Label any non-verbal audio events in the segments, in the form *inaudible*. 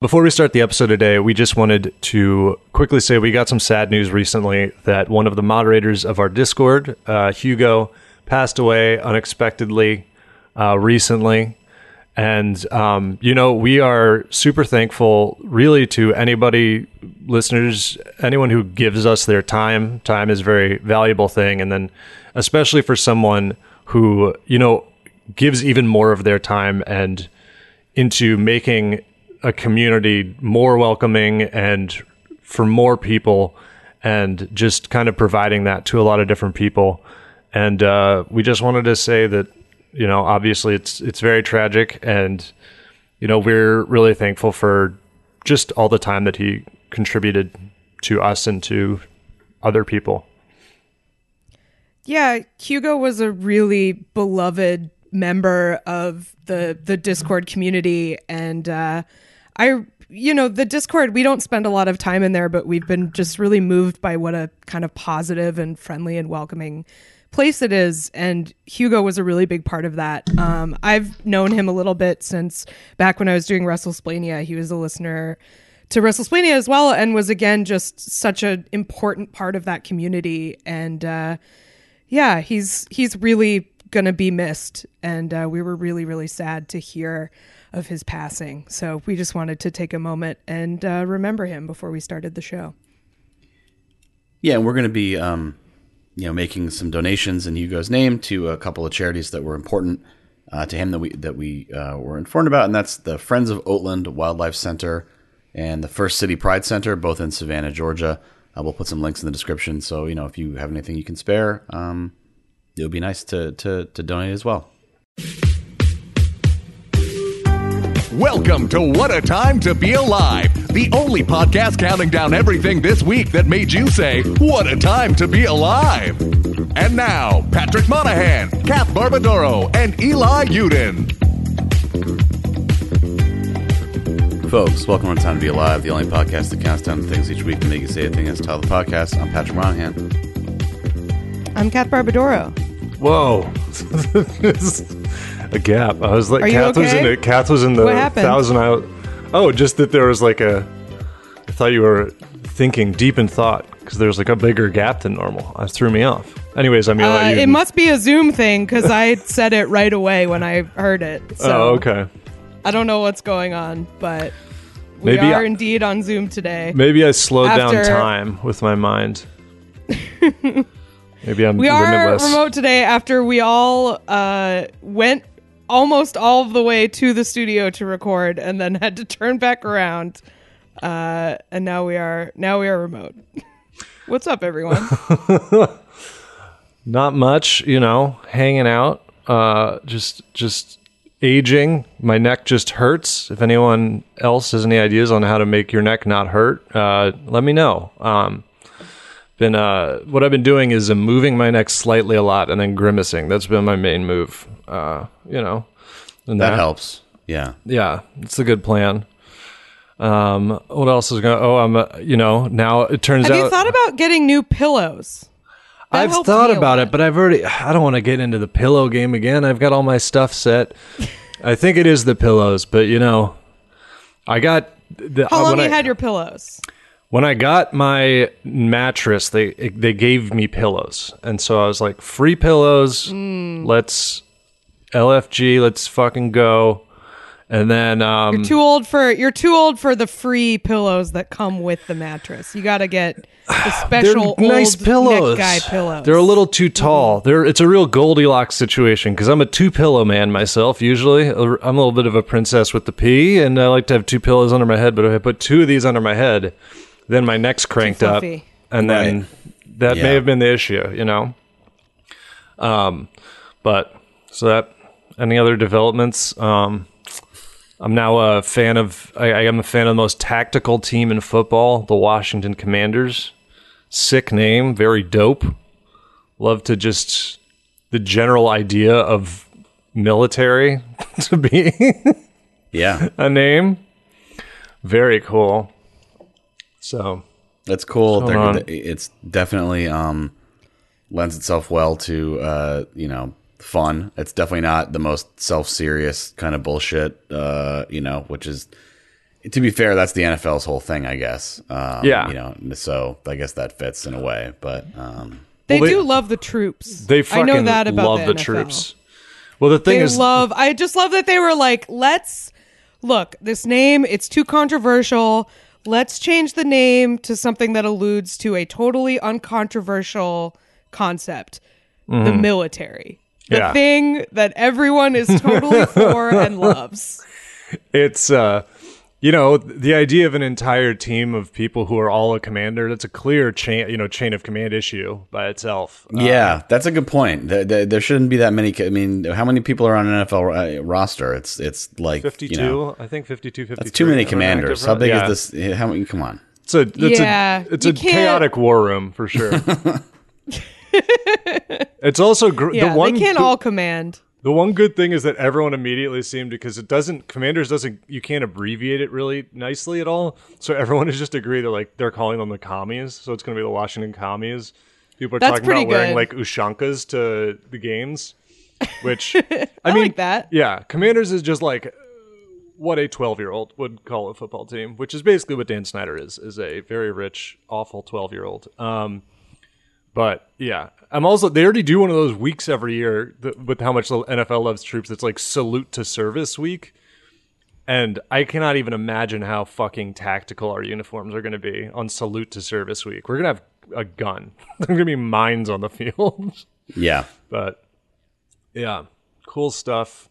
Before we start the episode today, we just wanted to quickly say we got some sad news recently that one of the moderators of our Discord, uh, Hugo, passed away unexpectedly uh, recently. And, um, you know, we are super thankful, really, to anybody, listeners, anyone who gives us their time. Time is a very valuable thing. And then, especially for someone who, you know, gives even more of their time and into making a community more welcoming and for more people and just kind of providing that to a lot of different people. And uh, we just wanted to say that, you know, obviously it's it's very tragic, and you know we're really thankful for just all the time that he contributed to us and to other people. Yeah, Hugo was a really beloved member of the the Discord community, and uh, I, you know, the Discord. We don't spend a lot of time in there, but we've been just really moved by what a kind of positive and friendly and welcoming place it is. And Hugo was a really big part of that. Um, I've known him a little bit since back when I was doing WrestleSplania. He was a listener to WrestleSplania as well, and was again just such an important part of that community. And uh, yeah, he's he's really gonna be missed, and uh, we were really really sad to hear of his passing. So we just wanted to take a moment and uh, remember him before we started the show. Yeah, and we're going to be, um, you know, making some donations in Hugo's name to a couple of charities that were important uh, to him that we that we uh, were informed about, and that's the Friends of Oatland Wildlife Center and the First City Pride Center, both in Savannah, Georgia. Uh, we'll put some links in the description, so you know if you have anything you can spare, um, it would be nice to to, to donate as well. Welcome to What a Time to Be Alive, the only podcast counting down everything this week that made you say, What a Time to Be Alive. And now, Patrick Monahan, Kath Barbadoro, and Eli Yudin. Folks, welcome to Time to Be Alive, the only podcast that counts down the things each week to make you say a thing as title of the podcast. I'm Patrick Monahan. I'm Kath Barbadoro. Whoa. *laughs* a gap. I was like, Are Kath was in okay? it. Kath was in the What happened? thousand out. Oh, just that there was like a. I thought you were thinking deep in thought because there's like a bigger gap than normal. That threw me off. Anyways, I mean, Uh, you, it must be a Zoom thing because I *laughs* said it right away when I heard it. So Oh, okay. I don't know what's going on, but we Maybe are I- indeed on Zoom today. Maybe I slowed down time with my mind. *laughs* Maybe I'm We are limitless. remote today after we all uh, went almost all of the way to the studio to record and then had to turn back around. Uh, and now we are now we are remote. *laughs* What's up, everyone? *laughs* Not much, you know, hanging out. Uh, just just aging. My neck just hurts. If anyone else has any ideas on how to make your neck not hurt, uh, let me know. Um, been uh, what I've been doing is uh, moving my neck slightly a lot and then grimacing. That's been my main move. Uh, you know, and That helps. Yeah. yeah, it's a good plan. Um, what else is going? Oh, I'm. Uh, you know, now it turns Have out you thought about getting new pillows? That I've thought about it, but I've already. I don't want to get into the pillow game again. I've got all my stuff set. *laughs* I think it is the pillows, but you know, I got. The, How long when you I, had your pillows? When I got my mattress, they they gave me pillows, and so I was like, free pillows. Mm. Let's LFG. Let's fucking go. And then um, You're too old for you're too old for the free pillows that come with the mattress. You got to get the *sighs* special nice pillows. neck guy pillows. Mm-hmm. They're a little too tall. They're it's a real Goldilocks situation because I'm a two pillow man myself. Usually, I'm a little bit of a princess with the P, and I like to have two pillows under my head. But if I put two of these under my head, then my neck's cranked up, and then Right. that Yeah. may have been the issue, you know. Um, but so that any other developments? Um, I'm now a fan of. I, I am a fan of the most tactical team in football, the Washington Commanders. Sick name, very dope. Love to just the general idea of military *laughs* to be Yeah. a name. Very cool. So That's cool. They're- It's definitely um, lends itself well to uh, you know fun. It's definitely not the most self serious kind of bullshit. Uh, you know, which is to be fair, that's the NFL's whole thing, I guess. Um, Yeah. you know, so I guess that fits in a way. But um, They, Well, they- do love the troops. They I fucking know that about love the, NFL. troops. Well, the thing They is, love. I just love that they were like, let's look this name. It's too controversial. Let's change the name to something that alludes to a totally uncontroversial concept: the military. The Mm-hmm. Yeah. thing that everyone is totally *laughs* for and loves. it's uh you know the idea of an entire team of people who are all a commander that's a clear chain you know chain of command issue by itself Uh, yeah, that's a good point. There, there, there shouldn't be that many. I mean, how many people are on an NFL uh, roster? It's it's like 52 You know, i think 52 53 that's too many commanders. How big yeah. is this? How many? Come on. it's a it's Yeah, a it's a can't- chaotic war room for sure *laughs* it's also gr- Yeah, the one they can't the, all command. The one good thing is that everyone immediately seemed because it doesn't commanders doesn't you can't abbreviate it really nicely at all. So everyone has just agreed they're like they're calling them the commies. So it's going to be the washington commies. People are That's talking about wearing like ushankas to the games *laughs* which i, I mean like that. yeah commanders is just like what a 12 year old would call a football team which is basically what dan snyder is is a very rich awful 12 year old um but yeah, I'm also they already do one of those weeks every year th- with how much the NFL loves troops. It's like salute to service week, and I cannot even imagine how fucking tactical our uniforms are going to be on salute to service week. We're gonna have a gun. *laughs* There's gonna be mines on the field, *laughs* Yeah, but yeah, cool stuff.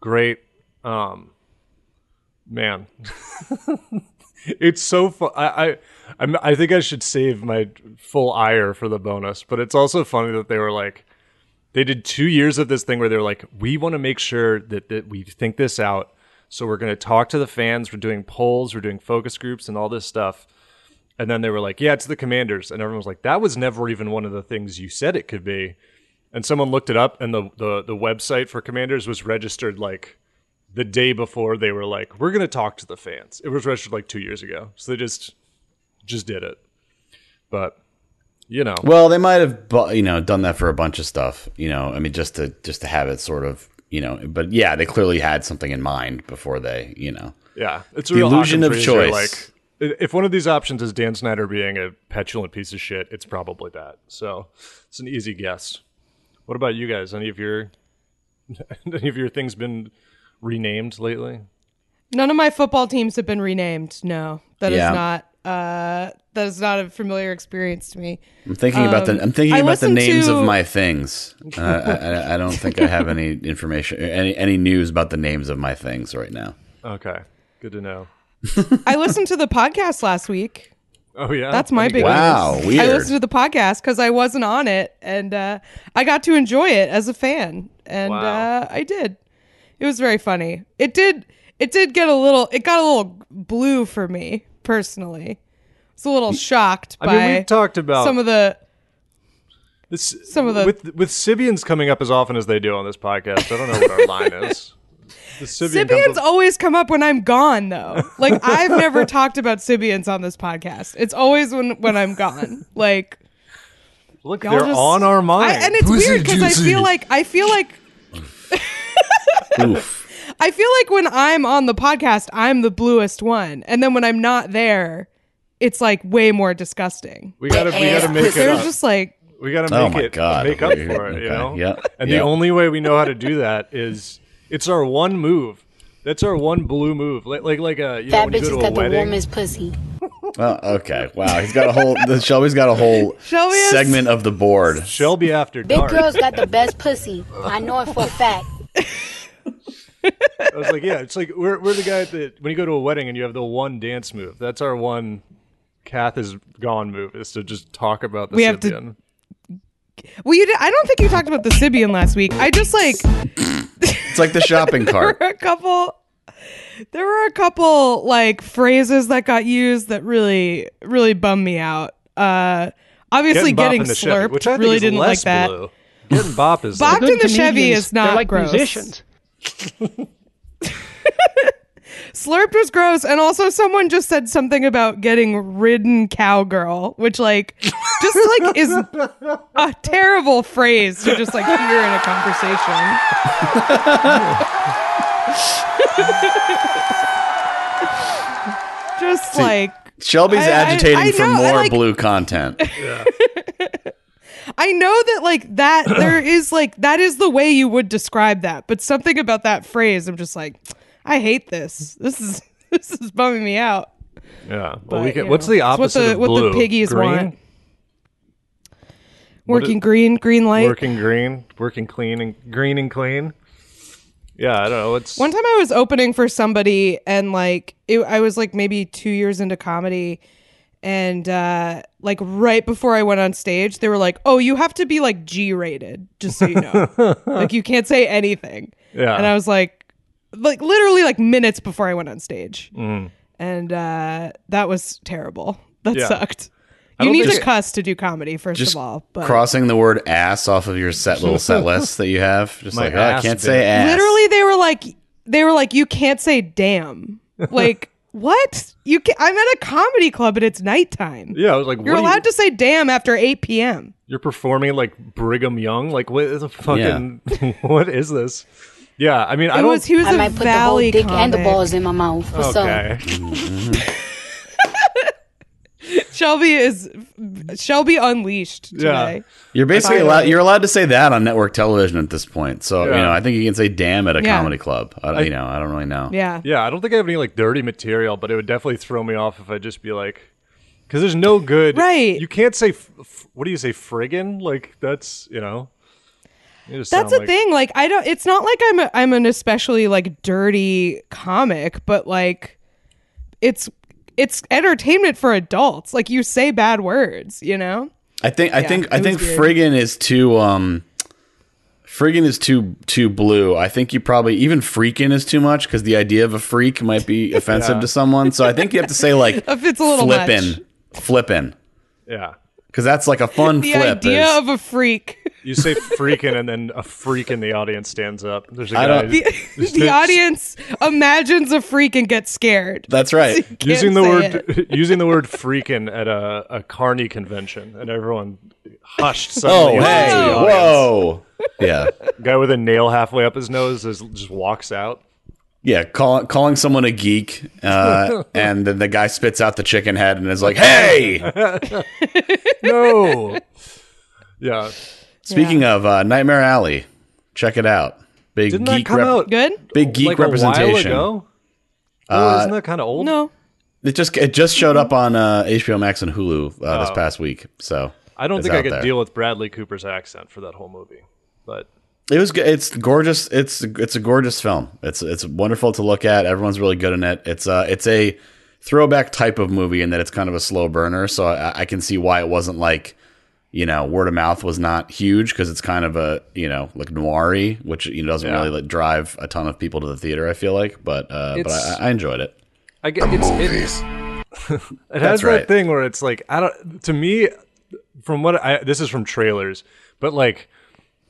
Great, um, man. *laughs* it's so fun. I, I, I'm, I think I should save my full ire for the bonus, but it's also funny that they were like, they did two years of this thing where they're like, we want to make sure that, that we think this out. So we're going to talk to the fans. We're doing polls. We're doing focus groups and all this stuff. And then they were like, yeah, it's the commanders. And everyone was like, that was never even one of the things you said it could be. And someone looked it up, and the, the, the website for commanders was registered like the day before they were like, we're going to talk to the fans. It was registered like two years ago. So they just just did it. But, you know. Well, they might have, you know, done that for a bunch of stuff. You know, I mean, just to just to have it sort of, you know. But yeah, they clearly had something in mind before they, you know. Yeah, it's The real illusion of choice. Like, if one of these options is Dan Snyder being a petulant piece of shit, it's probably that. So it's an easy guess. What about you guys? Any of your *laughs* any of your things been renamed lately? None of my football teams have been renamed. No, that is Yeah. not. Uh, that is not a familiar experience to me. I'm thinking about the I'm thinking Um, I about the names to- of my things. Uh, I, I, I don't think I have any *laughs* information, any any news about the names of my things right now. Okay, good to know. *laughs* I listened to the podcast last week. Oh yeah, That's my big? Wow, news. weird. I listened to the podcast because I wasn't on it, and uh, I got to enjoy it as a fan, and Wow. uh, I did. It was very funny. It did. It did get a little. It got a little blue for me personally. I was a little shocked I by mean, we've talked about some of the. this, some of the- with with Sybians coming up as often as they do on this podcast. I don't know what our line is. *laughs* The Sybian Sybians up- always come up when I'm gone, though. Like I've *laughs* never talked about Sybians on this podcast. It's always when when I'm gone. Like Look, they're just- on our mind. I, and it's Pussy weird because I feel like I feel like Oof. I feel like when I'm on the podcast, I'm the bluest one, and then when I'm not there, it's like way more disgusting. we gotta we gotta make it They're up. just like We got to Oh make my it God. make up for it, you know. Yep. And Yep. the only way we know how to do that is it's our one move. That's our one blue move. Like like like a you know Fat when you go bitches to a got the warmest pussy. Well, okay. Wow, he's got a whole. the Shelby's got a whole *laughs* Shelby is- segment of the board. Shelby after Big dark. girls got the best pussy. I know it for a fact. *laughs* I was like, yeah, it's like we're we're the guy that when you go to a wedding and you have the one dance move. That's our one. Kath is gone move is to just talk about the We have to- well, you. Did, I don't think you talked about the Sybian last week. I just like It's like the shopping *laughs* there cart. were a couple. There were a couple like phrases that got used that really really bummed me out. Uh, obviously, Bop getting in the Chevy, slurped which I really didn't like that. blue. Getting bop is Bop like, in the Chevy is not they're like gross. musicians. Slurped was gross, and also someone just said something about getting ridden cowgirl, which like just like is a terrible phrase to just like hear in a conversation. *laughs* just like Shelby's I- I- agitating I for know, more like- blue content. *laughs* I know that like that *clears throat* there is like that is the way you would describe that, but something about that phrase, I'm just like, I hate this. This is *laughs* this is bumming me out. Yeah. Well, But, we can, what's know, the it's what opposite the- of what the blue? piggies green? want. Working it- green, green light. Working green, working clean and green and clean. Yeah, I don't know. It's One time I was opening for somebody and like it, I was like maybe two years into comedy and uh like right before I went on stage they were like, "Oh, you have to be like G rated, just so you know. *laughs* like you can't say anything." Yeah. And I was like like literally like minutes before I went on stage. Mm. And uh that was terrible. That Yeah. sucked. You need think- to cuss to do comedy first Just of all, but crossing the word ass off of your set little set *laughs* list that you have. Just My like, oh, I can't bit. say ass. literally they were like they were like you can't say damn like what you can i'm at a comedy club and it's nighttime yeah. I was like, you're what are you- allowed to say damn after 8 p.m You're performing like Brigham Young. Like, what is a fucking? *laughs* what is this? Yeah, I mean, I it don't. was he was I a might put the valley whole dick and the comic. balls in my mouth. What's up? okay. *laughs* *laughs* shelby is shelby unleashed Yeah. today You're basically Finally. allowed. You're allowed to say that on network television at this point. So you know, I think you can say "damn" at a Yeah. comedy club. I, you know, I don't really know. yeah Yeah, I don't think I have any like dirty material, but it would definitely throw me off if I just be like, because there's no good. Right. You can't say. F- f- what do you say? Friggin'? Like that's you know. you that's sound the like- thing like i don't it's not like i'm a, i'm an especially like dirty comic but like it's it's entertainment for adults like you say bad words you know I think. I think. I think weird. friggin' is too. Um, friggin' is too too blue. I think you probably even freakin' is too much because the idea of a freak might be *laughs* offensive Yeah. to someone. So I think you have to say like *laughs* If it's a little flipping, much. flippin', Yeah. because that's like a fun the flip. idea is- of a freak You say freaking, and then a freak in the audience stands up. There's a I guy don't- the, the audience imagines a freak and gets scared. that's right. Can't using the word it. *laughs* using the word freaking at a, a carney convention, and everyone hushed. Oh Suddenly in hey, whoa, yeah, *laughs* Guy with a nail halfway up his nose is, just walks out. yeah. Call, calling someone a geek, uh, *laughs* and then the guy spits out the chicken head and is like, "Hey." No. yeah. Speaking of uh, Nightmare Alley, check it out. Big Didn't that geek come rep- out Good? Big geek like representation. a while ago? oh, isn't that kind of old? No. It just it just showed up on uh, HBO Max and Hulu uh, this Oh. past week. So I don't think I could there. deal with Bradley Cooper's accent for that whole movie. But It was. It's gorgeous. It's it's a gorgeous film. It's it's wonderful to look at. Everyone's really good in it. It's uh it's a throwback type of movie in that it's kind of a slow burner. So I, I can see why it wasn't like you know word of mouth was not huge because it's kind of a you know like noiry, which you know doesn't Yeah. really like, drive a ton of people to the theater. I feel like, but uh, but I, I enjoyed it. I get it's it, *laughs* it has That's that thing where it's like I don't to me from what I this is from trailers, but like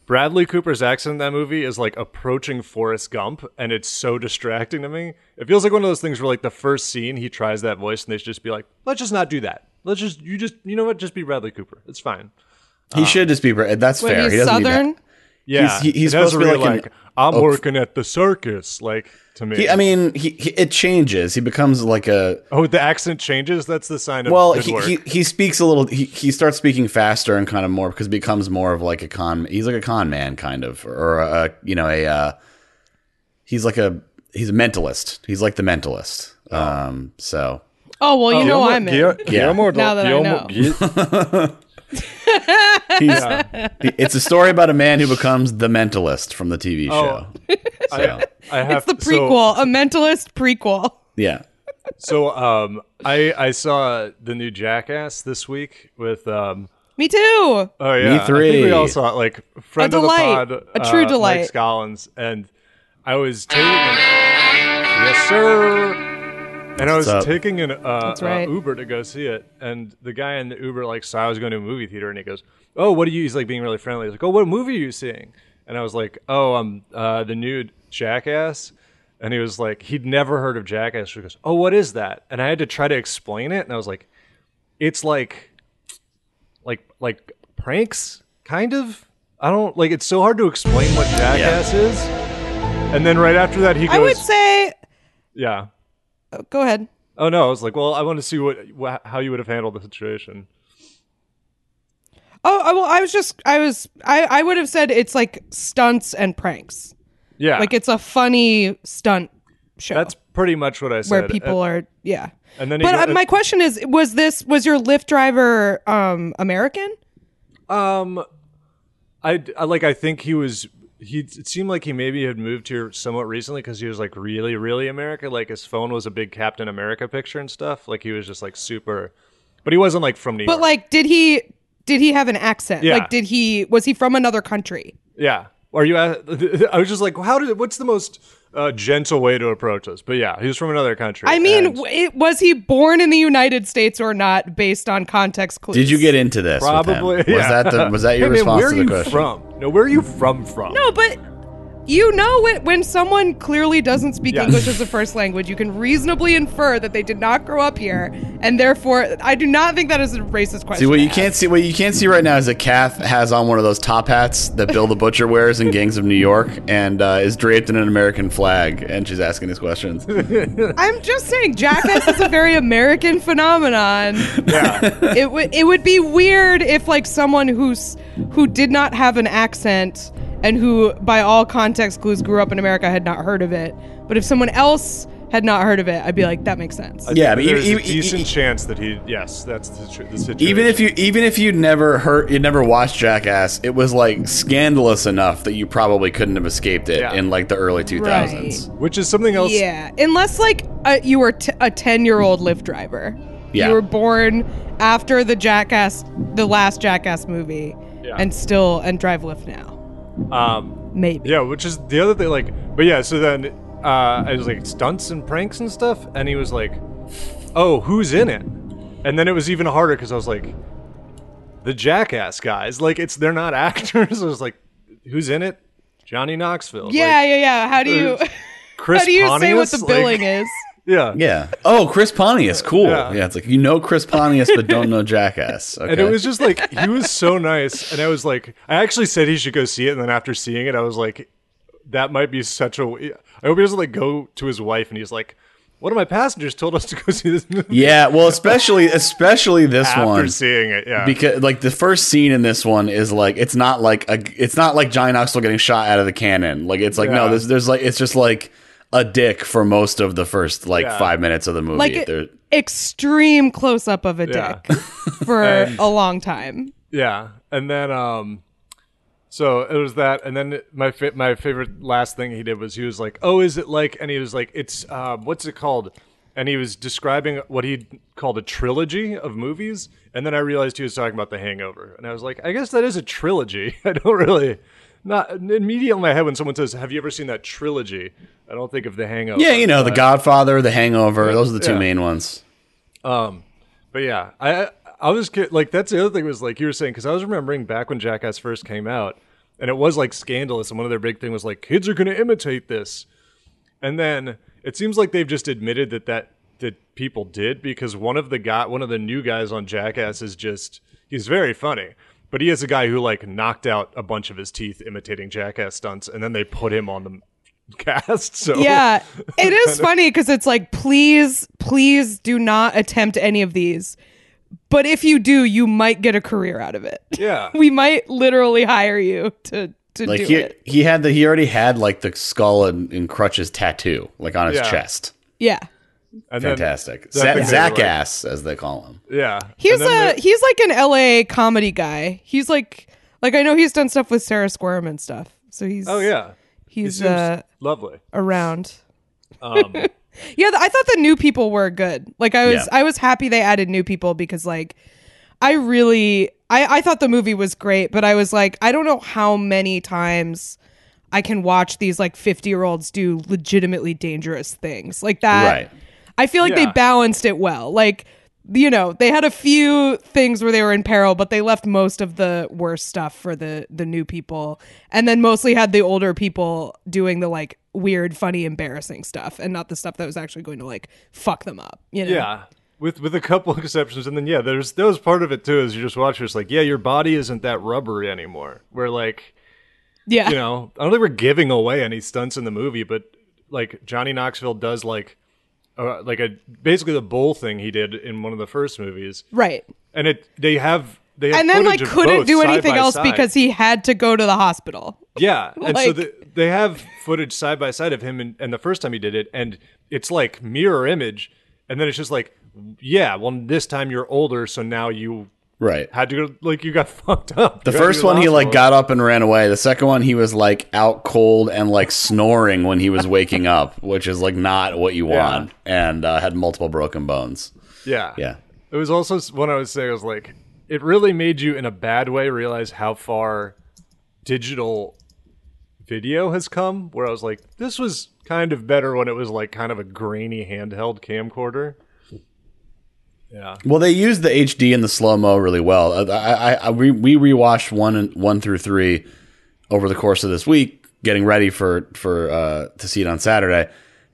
Bradley Cooper's accent in that movie is like approaching Forrest Gump, and it's so distracting to me. It feels like one of those things where like the first scene he tries that voice, and they should just be like, "Let's just not do that. Let's just you just you know what, just be Bradley Cooper. It's fine." He should just be. Bradley. That's Wait, fair. he's he doesn't need that. Southern? Yeah, he- he's supposed to be real, like an I'm oak- working at the circus, like to me. He, I mean, he, he it changes. He becomes like a oh, the accent changes. That's the sign of well. good He, work. he he speaks a little. He he starts speaking faster and kind of more because he becomes more of like a con. He's like a con man kind of, or a you know a. Uh, he's like a he's a mentalist. He's like the mentalist. Um. So Oh, well, you know Guillermo- I'm in. Guil- Yeah. Guillermo, Now that I Guillermo- know. Gui- *laughs* *laughs* he's it's a story about a man who becomes the mentalist from the TV show. So I have It's the so- prequel, a mentalist prequel. yeah. So, um, I I saw the new Jackass this week with um. Me too. Oh yeah, I three. think we all saw it. Like friend A of the delight. pod, A true uh, delight. Mike Scollins, and I was taking. yes, sir. And I was up? taking an uh, right. uh, Uber to go see it, and the guy in the Uber like saw I was going to a movie theater, and he goes, "Oh, what are you?" He's like being really friendly. He's like, "Oh, what movie are you seeing?" And I was like, "Oh, um, uh, the new Jackass." And he was like, he'd never heard of Jackass. He goes, "Oh, what is that?" And I had to try to explain it, and I was like, "It's like, like, like pranks, kind of." I don't like. It's so hard to explain what Jackass is. And then right after that, he goes, I would say, "Yeah." Oh, go ahead. Oh no, I was like, well, I want to see what wh- how you would have handled the situation. Oh, well, I was just, I was, I, I would have said it's like stunts and pranks. Yeah, Like it's a funny stunt show. that's pretty much what I said. where people And- are, yeah. and then But uh, my question is, was this was your Lyft driver um American? Um, I, I like. I think he was. He it seemed like he maybe had moved here somewhat recently because he was like really, really American. Like his phone was a big Captain America picture and stuff. Like he was just like super, but he wasn't like from New But York. like, did he did he have an accent? Yeah. Like, did he was he from another country? yeah. Are you? at- *laughs* I was just like, how did? What's the most uh, gentle way to approach this? But yeah, he was from another country. I mean, and it, was he born in the United States or not, based on context clues? Did you get into this? with him? probably. Was that the was that *laughs* your Hey, man, response where to are you question? from? No, where are you from? From? No, but you know when when someone clearly doesn't speak Yes. English as a first language, you can reasonably infer that they did not grow up here, and therefore, I do not think that is a racist question. See what you ask. can't see. What you can't see right now is that Kath has on one of those top hats that Bill the Butcher wears in Gangs of New York, and uh, is draped in an American flag, and she's asking these questions. *laughs* I'm just saying, Jackass is a very American phenomenon. Yeah. it would it would be weird if like someone who's who did not have an accent and who by all context clues grew up in America had not heard of it. But if someone else had not heard of it, I'd be like, that makes sense. Yeah, I mean, there's even- a decent even- chance that he. Yes, that's the, tr- the situation. even if you even if you'd never heard you'd never watched Jackass, it was like scandalous enough that you probably couldn't have escaped it Yeah. in like the early 2000s. which is something else. Yeah, unless like uh, you were t- a ten-year-old Lyft driver. Yeah. you were born after the Jackass, the last Jackass movie, Yeah. and still and drive Lyft now. Um. Maybe. Yeah, which is the other thing. Like, but yeah. So then, uh, I was like stunts and pranks and stuff, and he was like, "Oh, who's in it?" And then it was even harder because I was like, "The Jackass guys." Like, it's they're not *laughs* actors. I was like, "Who's in it?" Johnny Knoxville. Yeah, Like, yeah, yeah. How do you uh, Chris *laughs* how do you say what Pontius, the like- billing is? Yeah. Yeah. Oh, Chris Pontius, cool. Yeah. Yeah. it's like you know Chris Pontius, but don't know Jackass. Okay. *laughs* And it was just like he was so nice, and I was like, I actually said he should go see it, and then after seeing it, I was like, that might be such a. I hope he doesn't like go to his wife, and he's like, one of my passengers told us to go see this movie. yeah. Well, especially especially this after one. seeing it, yeah, because like the first scene in this one is like it's not like a it's not like Johnny Knoxville getting shot out of the cannon. Like it's like no, there's there's like it's just like a dick for most of the first like Yeah. five minutes of the movie. Like There- extreme close up of a Yeah. dick *laughs* for a long time. yeah, and then um, so it was that, and then my fa- my favorite last thing he did was he was like, oh, is it like, and he was like, it's um, what's it called? And he was describing what he called a trilogy of movies, and then I realized he was talking about The Hangover, and I was like, I guess that is a trilogy. *laughs* I don't really. Not immediately in my head when someone says, "Have you ever seen that trilogy?" I don't think of The Hangover. yeah, you know, The Godfather, The Hangover, those are the two Yeah. main ones. Um, but yeah, I I was like that's the other thing was like you were saying because I was remembering back when Jackass first came out, and it was like scandalous, and one of their big thing was like kids are going to imitate this, and then it seems like they've just admitted that that that people did because one of the guy one of the new guys on Jackass is just he's very funny. But he is a guy who like knocked out a bunch of his teeth imitating Jackass stunts, and then they put him on the *laughs* cast. So Yeah, it *laughs* is funny because it's like, please, please do not attempt any of these. But if you do, you might get a career out of it. yeah, *laughs* We might literally hire you to to Like do he it. he had the he already had like the skull and, and crutches tattoo like on his Yeah. chest. Yeah, and Fantastic. So I Zach were like- ass as they call him. yeah. he's a the- he's like an LA comedy guy. He's like like I know he's done stuff with Sarah Squirm and stuff. So he's oh yeah, he's seems uh lovely. around. Um, *laughs* Yeah, th- I thought the new people were good. Like I was Yeah. I was happy they added new people because like I really I I thought the movie was great, but I was like I don't know how many times I can watch these like 50-year-olds do legitimately dangerous things. Like that. Right. I feel like they balanced it well. Like you know, they had a few things where they were in peril, but they left most of the worst stuff for the the new people, and then mostly had the older people doing the like weird, funny, embarrassing stuff, and not the stuff that was actually going to like fuck them up. You know? Yeah. With with a couple *laughs* exceptions, and then yeah, there's that was part of it too. Is you just watch this like, yeah, your body isn't that rubbery anymore. Where like, yeah, you know, I don't think we're giving away any stunts in the movie, but like Johnny Knoxville does like uh, like a basically the bull thing he did in one of the first movies, Right. and it they have they have And then like couldn't do anything else side. because he had to go to the hospital. *laughs* Yeah, and so the, they have footage side by side of him and, and the first time he did it, and it's like mirror image, and then it's just like, yeah, well, this time you're older, so now you Right. had to go, like, you got *laughs* fucked up. The You first one, he like got up and ran away. The second one, he was like out cold and like snoring when he was waking up, which is like not what you Yeah. want, and uh, had multiple broken bones. yeah, Yeah. It was also when I was saying, I was like, it really made you in a bad way realize how far digital video has come. Where I was like, this was kind of better when it was like kind of a grainy handheld camcorder. Yeah. Well, they used the HD and the slow mo really well. I, I, I we, we rewatched one and one through three over the course of this week, getting ready for for uh, to see it on Saturday,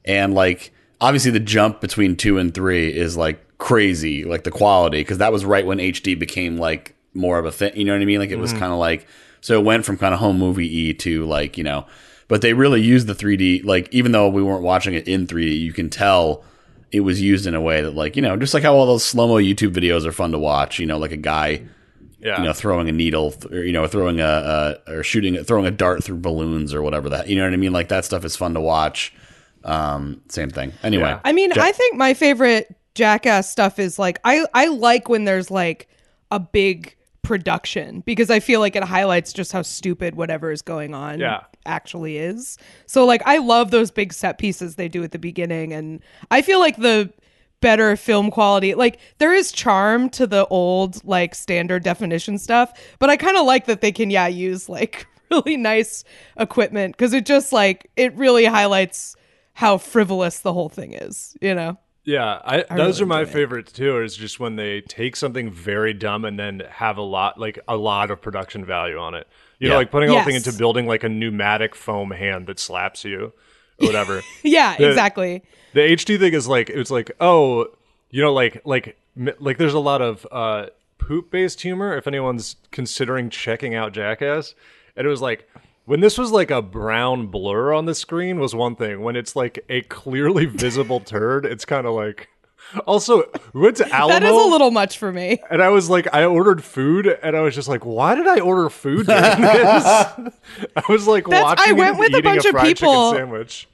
and like obviously the jump between two and three is like crazy, like the quality because that was right when HD became like more of a thing. You know what I mean? Like it was kind of like so it went from kind of home movie e to like you know, but they really used the 3D. Like even though we weren't watching it in 3D, you can tell it was used in a way that like you know just like how all those slow mo YouTube videos are fun to watch. You know, like a guy Yeah. you know throwing a needle th- or you know throwing a, a or shooting throwing a dart through balloons or whatever that you know what I mean. Like that stuff is fun to watch. Um, same thing. Anyway, Yeah. I mean, Ja- I think my favorite Jackass stuff is like I I like when there's like a big production because I feel like it highlights just how stupid whatever is going on Yeah. actually is. So like I love those big set pieces they do at the beginning and I feel like the better film quality like there is charm to the old like standard definition stuff, but I kind of like that they can yeah use like *laughs* really nice equipment cuz it just like it really highlights how frivolous the whole thing is, you know. Yeah, I, I those really are my favorites too. Is just when they take something very dumb and then have a lot, like a lot of production value on it. You know, like putting a whole thing into building like a pneumatic foam hand that slaps you, or whatever. *laughs* Yeah, The- exactly. the HD thing is like it's like oh, you know, like like like there's a lot of uh, poop based humor. If anyone's considering checking out Jackass, and it was like. When this was like a brown blur on the screen was one thing. When it's like a clearly *laughs* visible turd, it's kind of like. Also, we went to Alamo. *laughs* That is a little much for me. and I was like, I ordered food, and I was just like, why did I order food during *laughs* this? I was like That's- watching I went with a bunch of people. sandwich.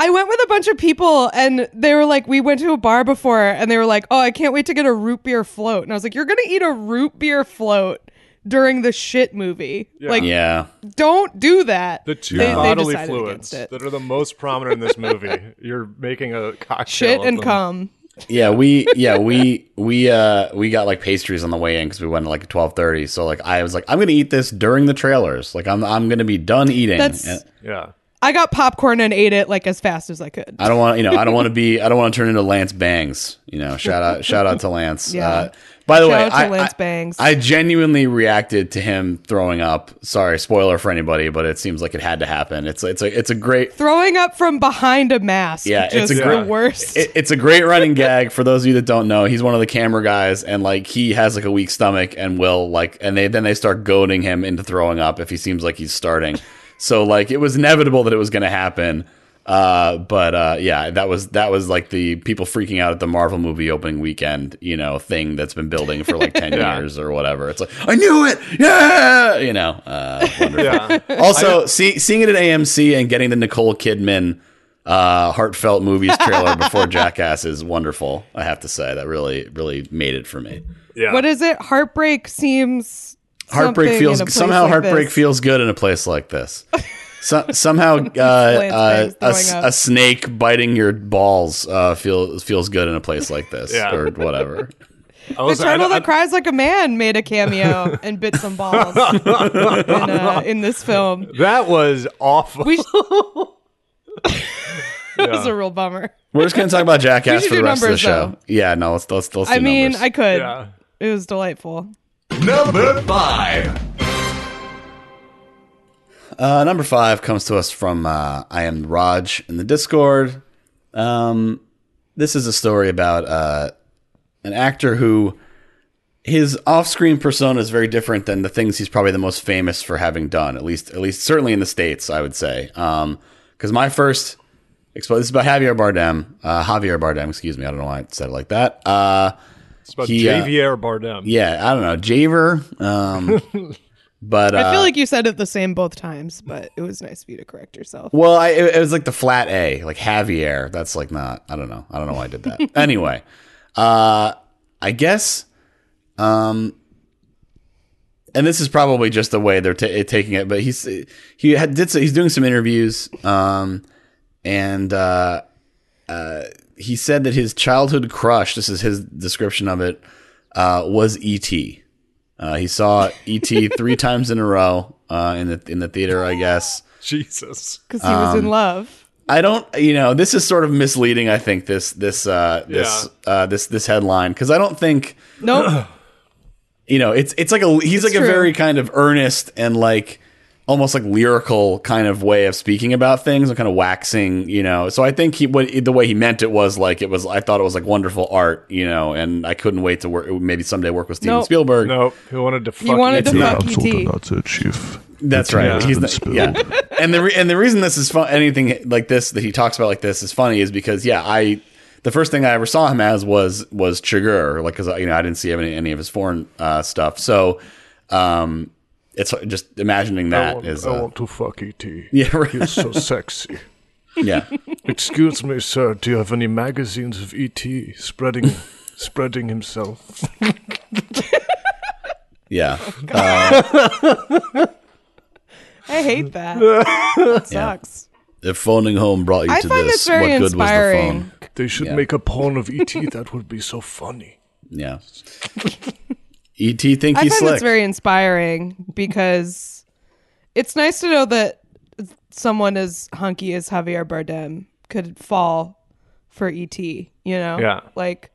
I went with a bunch of people and they were like, we went to a bar before and they were like, oh, I can't wait to get a root beer float. And I was like, you're going to eat a root beer float during the shit movie. Like, yeah, don't do that. The two They- they bodily decided fluids that are the most prominent in this movie. *laughs* You're making a cocktail. Shit and them. cum. yeah. We yeah we we uh we got like pastries on the way in because we went at like twelve thirty. So like I was like I'm gonna eat this during the trailers. Like I'm I'm gonna be done eating. That's- And Yeah. I got popcorn and ate it like as fast as I could. I don't want you know I don't want to be I don't want to turn into Lance Bangs. You know shout out shout out to Lance. Yeah. Uh, by the Shout way, I, Lance Bangs. I genuinely reacted to him throwing up. Sorry, spoiler for anybody, but it seems like it had to happen. It's it's a it's a great Throwing up from behind a mask. Yeah, it's a the worst. it, it's a great running gag for those of you that don't know. He's one of the camera guys, and like he has like a weak stomach, and will like, and they then they start goading him into throwing up if he seems like he's starting. So like it was inevitable that it was going to happen. Uh, but uh, yeah, that was that was like the people freaking out at the Marvel movie opening weekend, you know, thing that's been building for like ten *laughs* Yeah. years or whatever. It's like I knew it, yeah, you know. Uh. Yeah. *laughs* Also, see, seeing it at AMC and getting the Nicole Kidman uh, heartfelt movies trailer *laughs* before Jackass is wonderful. I have to say that really, really made it for me. Yeah. What is it? Heartbreak seems. Heartbreak feels in a place somehow like heartbreak this. feels good in a place like this. So, somehow, *laughs* uh, uh, a, a snake biting your balls uh, feels feels good in a place like this, Yeah. or whatever. I The was- I- turtle I- that cries like a man made a cameo *laughs* and bit some balls *laughs* in, uh, in this film. that was awful. We sh- Yeah. It was a real bummer. We're just gonna talk about Jackass for the do rest numbers, of the show. though. Yeah, no, let's let's let's. I mean, numbers. I could. Yeah. It was delightful. Number five. Uh, number five comes to us from uh, I am Raj in the Discord. Um, this is a story about uh, an actor who his off-screen persona is very different than the things he's probably the most famous for having done. At least, at least, certainly in the states, I would say. Because my first explode. This is about Javier Bardem. Uh, Javier Bardem, excuse me. I don't know why I said it like that. Uh, It's about He, uh, Javier Bardem. yeah, I don't know, Javer. Um, *laughs* but uh, I feel like you said it the same both times, but it was nice of you to correct yourself. Well, I, it, it was like the flat A, like Javier. That's like not. I don't know. I don't know why I did that. *laughs* anyway, uh, I guess, um, and this is probably just the way they're ta taking it. But he's he had, did so, he's doing some interviews, um, and uh, uh, he said that his childhood crush. This is his description of it. Uh, was E.T. Uh, he saw E.T. *laughs* three times in a row uh, in the in the theater, I guess. Jesus. Because he was Um, in love. I don't, you know, this is sort of misleading. I think this this uh, this uh, this this headline because I don't think Nope. *clears throat* you know it's it's like a he's like a very kind of earnest and like almost like lyrical kind of way of speaking about things and kind of waxing, you know. So I think he what the way he meant it was like it was. I thought it was like wonderful art, you know, and I couldn't wait to work maybe someday work with Steven Nope. Spielberg. No, he wanted to fuck he wanted to E.T. fuck That's all ET. that's it, Chief. That's right. Yeah. He's the, yeah. *laughs* and the re- and the reason this is fun, anything like this that he talks about like this is funny is because yeah, I the first thing I ever saw him as was was Chigurh, like because you know I didn't see any, any of his foreign uh, stuff, so um, it's just imagining I that want, is I uh, want to fuck E.T. *laughs* yeah right. He's so sexy. yeah *laughs* Excuse me, sir. Do you have any magazines of E.T. spreading spreading himself? *laughs* yeah I hate that. that sucks. if phoning home brought you I to this, this very what good was the phone? They should Yeah. make a porn of E.T. That would be so funny. Yeah. Et think I he's find slick. this very inspiring because it's nice to know that someone as hunky as Javier Bardem could fall for ET, you know? Yeah. Like,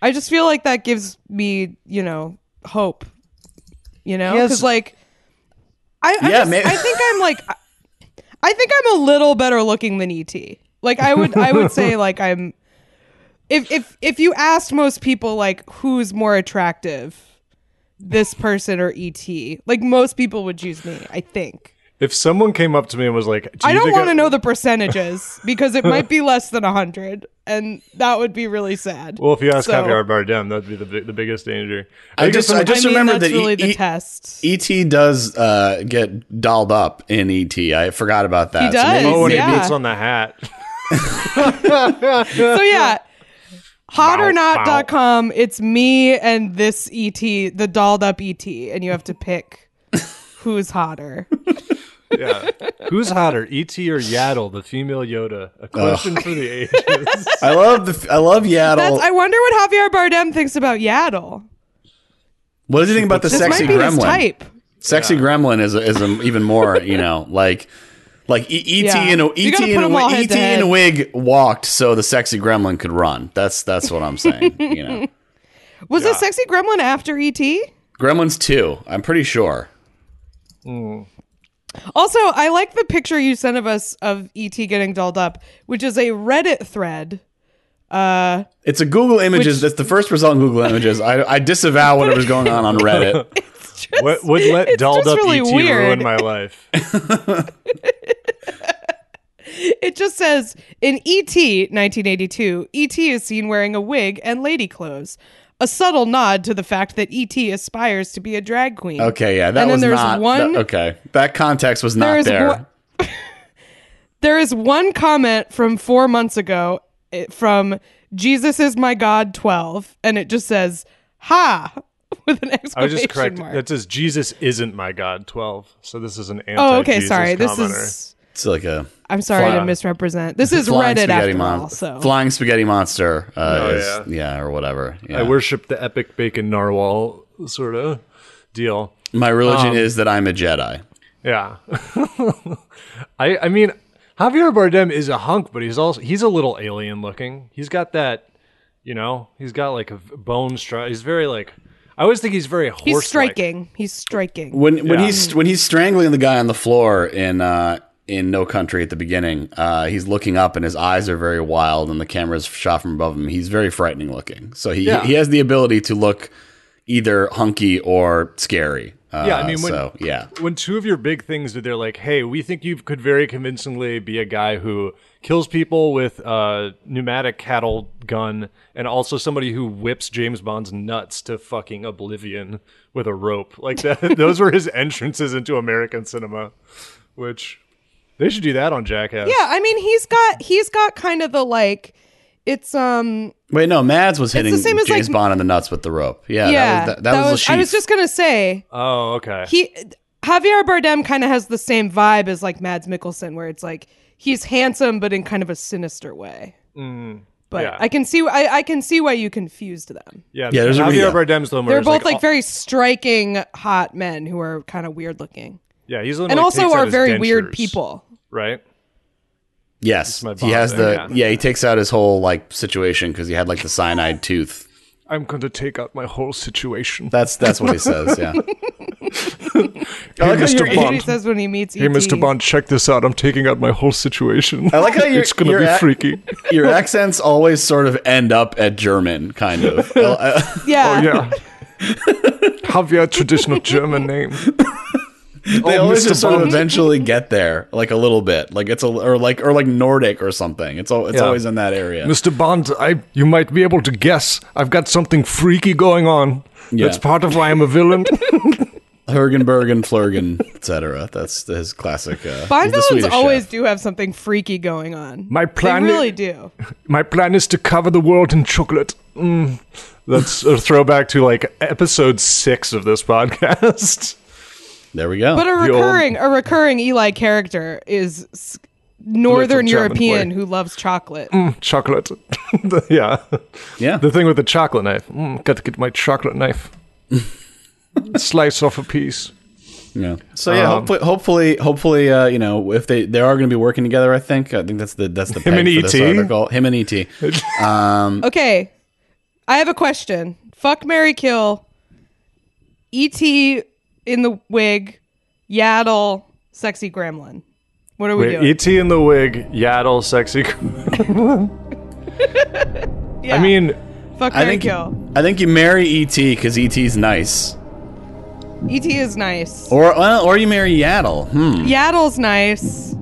I just feel like that gives me, you know, hope, you know? He has- Because, like, I, I, Yeah, just- man- I think I'm like, I think I'm a little better looking than ET. Like, I would, I would say, like, I'm, if if if you asked most people like who's more attractive this person or et like most people would choose me i think If someone came up to me and was like, Do i don't want to know the percentages because it might be *laughs* less than 100 and that would be really sad Well, if you ask So- Javier Bardem, that'd be the big, the biggest danger. I think just, I just I mean, remembered that's that really E- the E- test E.T. does uh, get dolled up in E.T. I forgot about that. He does, oh, when yeah. he puts on the hat. *laughs* so yeah Bow, hotornot.com it's me and this et the dolled up et and you have to pick *laughs* who's hotter Yeah. Who's hotter, E.T. or Yaddle, the female Yoda? A question for the ages. *laughs* I love the I love Yaddle. That's, i wonder what javier bardem thinks about yaddle what does he think about the this sexy might be his gremlin? type Sexy gremlin is a, is a, even more you know like like E- E.T. Yeah. in a E.T. gotta in put a them all wi- head E.T. to in a wig walked so the sexy gremlin could run. That's that's what I'm saying. you know, *laughs* Was it Sexy Gremlin after ET? Gremlins two. I'm pretty sure. Also, I like the picture you sent of us of ET getting dolled up, which is a Reddit thread. Uh, It's a Google Images. Which- that's the first result in Google Images. I, I disavow whatever's going on on Reddit. *laughs* just, what would let dolled up really E.T. weird. ruin my life? *laughs* *laughs* It just says in E ET 1982, ET is seen wearing a wig and lady clothes. A subtle nod to the fact that ET aspires to be a drag queen. Okay, yeah, that And then was there's not one- that- okay. That context was not There is there. one- *laughs* There is one comment from four months ago it, from Jesus is my God 12, and it just says, ha, *laughs* with an I was exclamation just correct. mark. That says Jesus isn't my God. Twelve. So this is an anti. oh, okay, sorry. This is, it's like a I'm sorry to misrepresent. This *laughs* is flying Reddit spaghetti after mon- all, so. flying spaghetti monster. Uh, Oh, is- yeah. yeah. or whatever. Yeah. I worship the epic bacon narwhal sort of deal. My religion um, is that I'm a Jedi. Yeah. *laughs* I I mean Javier Bardem is a hunk, but he's also he's a little alien looking. He's got that, you know, he's got like a v- bone strut. He's very like I always think he's very horse. He's striking. He's striking. When when Yeah. he's when he's strangling the guy on the floor in uh, in No Country at the beginning, uh, he's looking up and his eyes are very wild, and the camera's shot from above him. He's very frightening looking. So he Yeah. he has the ability to look either hunky or scary. Uh, Yeah, I mean, when- so yeah, when two of your big things that they're like, hey, we think you could very convincingly be a guy who kills people with a pneumatic cattle gun and also somebody who whips James Bond's nuts to fucking oblivion with a rope. Like that *laughs* those were his entrances into American cinema, which they should do that on Jackass. Yeah, I mean he's got he's got kind of the like it's um wait, no, Mads was hitting the same as, James like- Bond in the nuts with the rope. Yeah, yeah that was, that, that was, I was just gonna say Oh, okay. he Javier Bardem kind of has the same vibe as like Mads Mikkelsen, where it's like he's handsome but in kind of a sinister way. but Mm, yeah. I can see I, I can see why you confused them. yeah, Yeah, there's a Javier reason. Bardem's the one They're both like, all- very striking hot men who are kind of weird looking yeah, he's the one and like, also takes are his very weird people. Right? yes, he has the thing, yeah. He takes out his whole like situation because he had like the cyanide tooth. I'm going to take out my whole situation. That's that's what he *laughs* says. Yeah. *laughs* Hey, like how Mr. you're- what he Bond. says when he meets Hey, ET. Mr. Bond, check this out. I'm taking out my whole situation. I like how *laughs* you're, it's going to be at- freaky. Your accents always sort of end up at German, kind of. Yeah. Oh, yeah. Javier, traditional German name. *laughs* they always just sort of eventually get there, like a little bit, like it's a or like or like Nordic or something. It's al- it's Yeah. always in that area. Mr. Bond, I you might be able to guess. I've got something freaky going on. Yeah. That's part of why I'm a villain. *laughs* Hergenbergen, Flurgen, etc. That's his classic. Uh, Bond villains Swedish always chef. do have something freaky going on. My plan They i- really do. *laughs* My plan is to cover the world in chocolate. Mm. That's a throwback to like episode six of this podcast. There we go. But a The old- recurring a recurring Eli character is Northern European who loves chocolate. Mm, chocolate. *laughs* The- yeah. yeah, The thing with the chocolate knife. Mm, got to get my chocolate knife. *laughs* Slice off a piece. yeah. So yeah, Um, hopefully, hopefully, hopefully, uh, you know, if they they are going to be working together, I think. I think that's the that's the *laughs* Him peg and for this E.T.? Him and ET. Okay, I have a question. Fuck Mary Kill. E.T. in the wig, Yaddle, sexy gremlin. What are we Wait, doing? E.T. in the wig, Yaddle, sexy. *laughs* Yeah. I mean, fuck I think Kill. I think you marry ET because ET's nice, E.T. is nice. or well, or you marry Yaddle. Hmm. Yaddle's nice.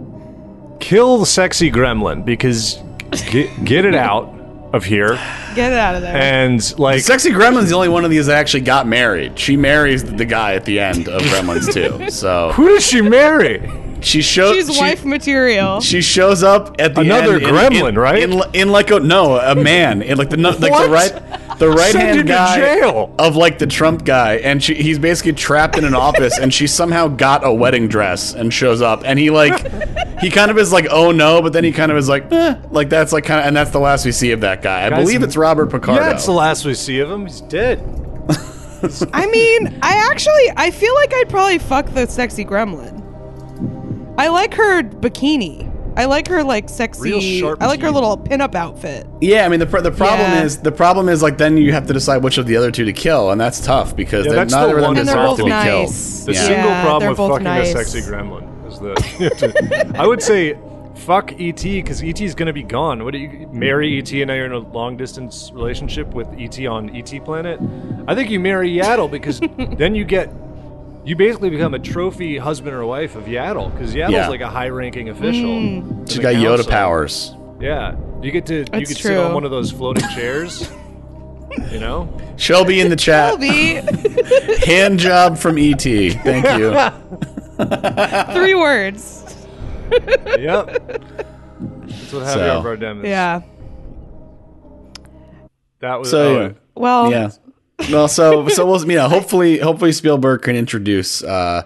kill the sexy gremlin because get, get it out of here. Get it out of there. And like, Sexy Gremlin's the only one of these that actually got married. She marries the guy at the end of Gremlins too. *laughs* So who does she marry? She shows She's she, wife material. She shows up at the Another end in- gremlin, in, right? In, in like a no, a man in like the like What? the right the right hand guy jail. of like the Trump guy, and she, he's basically trapped in an office, and she somehow got a wedding dress and shows up, and he like he kind of is like oh no, but then he kind of is like eh, like that's like kind of and that's the last we see of that guy. I Guys, believe it's Robert Picardo. Yeah, it's the last we see of him. He's dead. *laughs* I mean, I actually I feel like I'd probably fuck the sexy gremlin. I like her bikini. I like her like Real sexy. sharp I like her teeth. little pinup outfit. Yeah, I mean the pr- the problem Yeah. is the problem is like then you have to decide which of the other two to kill, and that's tough because Yeah, they're that's neither the of them one that's deserve both to be nice. The Yeah. single Yeah, problem with both fucking nice. a sexy gremlin is that *laughs* I would say fuck ET because ET is gonna be gone. What do you marry ET and now you're in a long distance relationship with ET on ET planet? I think you marry Yaddle because *laughs* then you get you basically become a trophy husband or wife of Yaddle because Yaddle's Yeah. like a high ranking official. in She's the got Yoda powers. Yeah, you get to you That's get to sit on one of those floating chairs. *laughs* You know, Shelby in the chat. Shelby, *laughs* Hand job from ET. Thank you. *laughs* three words. yep. That's what Javier So- Bardem is. Yeah. that was. So oh, yeah. Well, yeah. Well, so so we'll you know hopefully hopefully Spielberg can introduce uh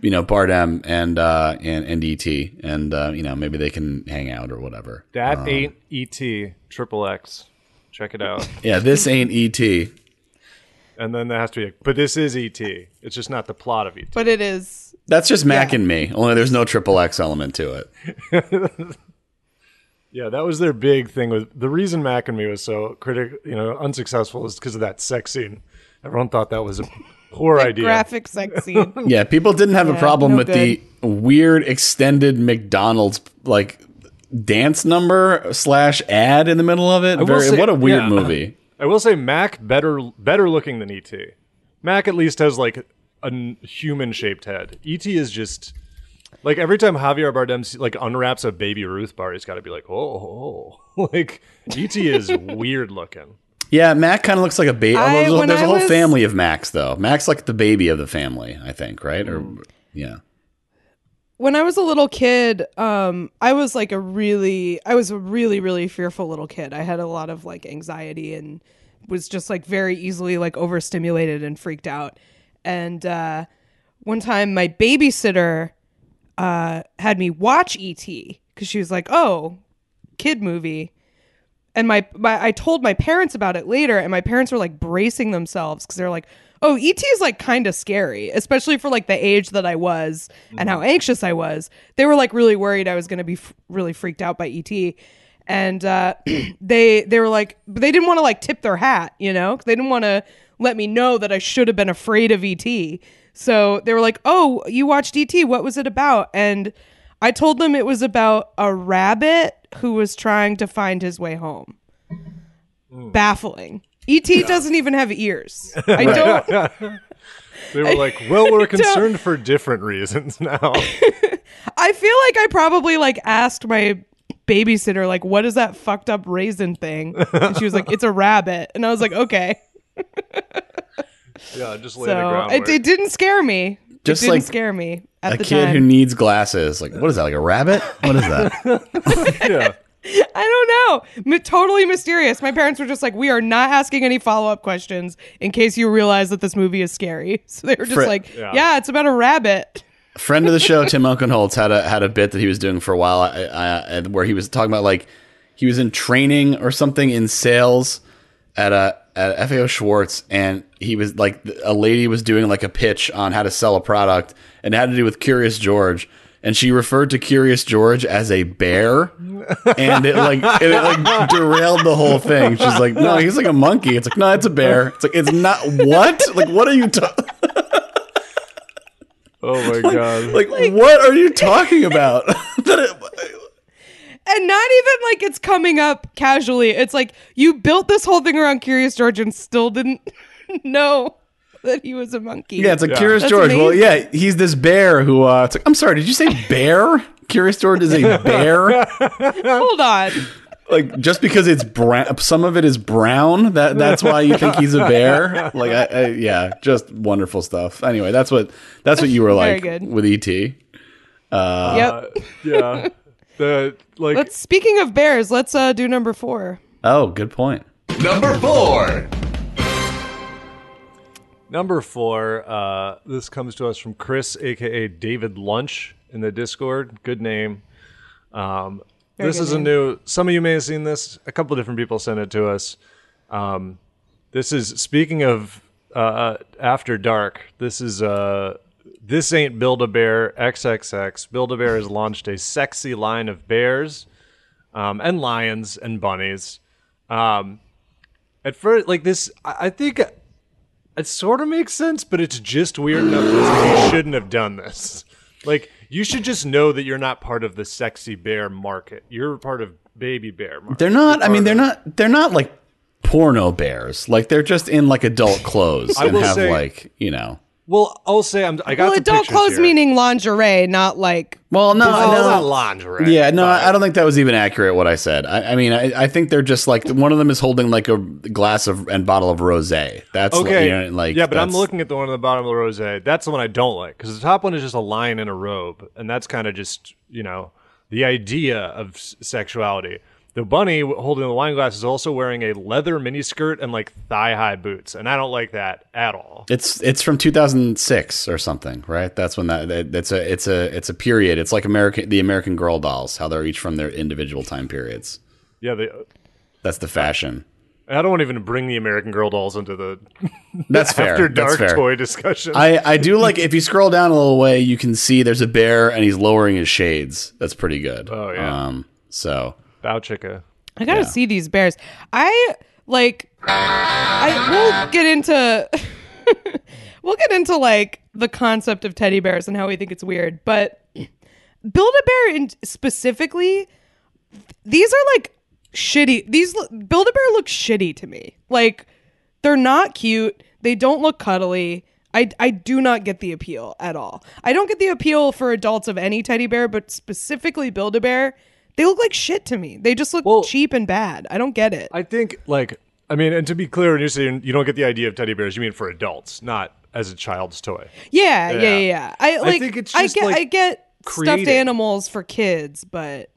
you know Bardem and uh and and ET and uh you know maybe they can hang out or whatever. That Um, ain't ET triple X. Check it out. *laughs* Yeah, this ain't ET. and then there has to be, a, but this is ET. It's just not the plot of E ET. but it is. That's just Mac Yeah. and me. Only there's no triple X element to it. *laughs* Yeah, that was their big thing. With the reason Mac and Me was so critic, you know, unsuccessful is because of that sex scene. Everyone thought that was a poor idea. Graphic sex scene. *laughs* Yeah, people didn't have a problem no with the weird extended McDonald's like dance number slash ad in the middle of it. Very, say- what a weird yeah. movie. I will say Mac better better looking than ET. Mac at least has like a human shaped head. ET is just like every time Javier Bardem like unwraps a baby Ruth bar, he's got to be like, oh, oh. *laughs* like ET is *laughs* weird looking. Yeah, Mac kind of looks like a baby. I- There's, a- there's a I whole was- family of Macs, though. Mac's like the baby of the family, I think, right? Or yeah, when I was a little kid, um, I was like a really, I was a really, really fearful little kid. I had a lot of like anxiety and was just like very easily like overstimulated and freaked out. And uh, one time, my babysitter uh, had me watch ET because she was like, "Oh, kid movie." and my, my I told my parents about it later, and my parents were like bracing themselves because they're like, "Oh, ET is like kind of scary, especially for like the age that I was and how anxious I was." They were like really worried I was going to be f- really freaked out by ET, and uh, *clears throat* they they were like, but they didn't want to like tip their hat, you know, they didn't want to let me know that I should have been afraid of ET. So they were like, "Oh, you watched ET? What was it about?" And I told them it was about a rabbit who was trying to find his way home. Baffling. ET doesn't even have ears. *laughs* I don't *laughs* They were like, well, we're *laughs* concerned for different reasons now. I feel like I probably like asked my babysitter like what is that fucked up raisin thing? And she was like it's a rabbit. And I was like okay. Yeah, just lay the So groundwork. it, it didn't scare me. Just it didn't like scare me at a the kid time. who needs glasses. Like, what is that? Like a rabbit? What is that? *laughs* yeah. I don't know. M- totally mysterious. My parents were just like, we are not asking any follow up questions in case you realize that this movie is scary. *laughs* So they were just Fri- like, Yeah. yeah. it's about a rabbit. friend of the show, *laughs* Tim Oakenholtz, had a had a bit that he was doing for a while, I, I, where he was talking about like he was in training or something in sales at a at FAO Schwarz, and he was like a lady was doing like a pitch on how to sell a product, and it had to do with Curious George. And she referred to Curious George as a bear, and it like it, like derailed the whole thing. She's like, "No, he's like a monkey." It's like, "No, it's a bear." It's like, "It's not what? Like, what are you talking?" Oh my *laughs* god. Like, what are you talking about? *laughs* That it- And not even like it's coming up casually. It's like you built this whole thing around Curious George and still didn't *laughs* know that he was a monkey. yeah, it's like Yeah. Curious That's George. Well, yeah, he's this bear who. Uh, it's like, I'm sorry, did you say bear? Curious George is a bear. *laughs* Hold on. like just because it's brown, some of it is brown. That that's why you think he's a bear. Like, I, I, yeah, just wonderful stuff. Anyway, that's what that's what you were Very like good. with ET. uh, yep. yeah. The like Let's speaking of bears, let's uh do number four. Oh, good point. Number four. Number four, uh, this comes to us from Chris, aka David Lunch, in the Discord. Good name. Um, Very this good is a new. Some of you may have seen this. A couple different people sent it to us. Um, this is speaking of uh, After Dark. This is uh, this ain't Build a Bear XXX. Build a Bear has launched a sexy line of bears, um, and lions and bunnies. Um, at first, like this, I, I think it sort of makes sense, but it's just weird enough that you shouldn't have done this. Like, you should just know that you're not part of the sexy bear market. You're part of baby bear market. They're not. You're I mean, they're of- not. They're not like porno bears. Like they're just in like adult clothes and have say- like you know. Well, I'll say I'm. I got Well, some adult pictures clothes here. meaning lingerie, not like Well, no, Well, no, not lingerie. Yeah, no, but- I I don't think that was even accurate. What I said. I, I mean, I, I think they're just like one of them is holding like a glass of and bottle of rosé. That's Okay. Like, you know, like yeah, but I'm looking at the one on the bottom of the rose. That's the one I don't like because the top one is just a lion in a robe, and that's kind of just you know the idea of s- sexuality. The bunny holding the wine glass is also wearing a leather miniskirt and like thigh high boots, and I don't like that at all. It's it's from 2006 or something, right? That's when that, that that's a it's a it's a period. It's like American the American Girl dolls, how they're each from their individual time periods. Yeah, they, That's the fashion. I don't want to even bring the American Girl dolls into the *laughs* That's fair. after That's dark fair. toy discussion. I, I do like if you scroll down a little way, you can see there's a bear and he's lowering his shades. That's pretty good. Oh, yeah. Um, so Bow chicka. I gotta Yeah. see these bears. I like. I we'll get into. *laughs* we'll get into like the concept of teddy bears and how we think it's weird, but Build a Bear in specifically, these are like shitty. These Build a Bear look shitty to me. Like they're not cute. They don't look cuddly. I, I do not get the appeal at all. I don't get the appeal for adults of any teddy bear, but specifically Build a Bear. They look like shit to me. They just look Well- cheap and bad. I don't get it. I think like I mean, and to be clear, when you're saying you don't get the idea of teddy bears, you mean for adults, not as a child's toy. yeah, yeah, Yeah. yeah, yeah. I like. I think it's just, get. like, I get stuffed animals for kids, but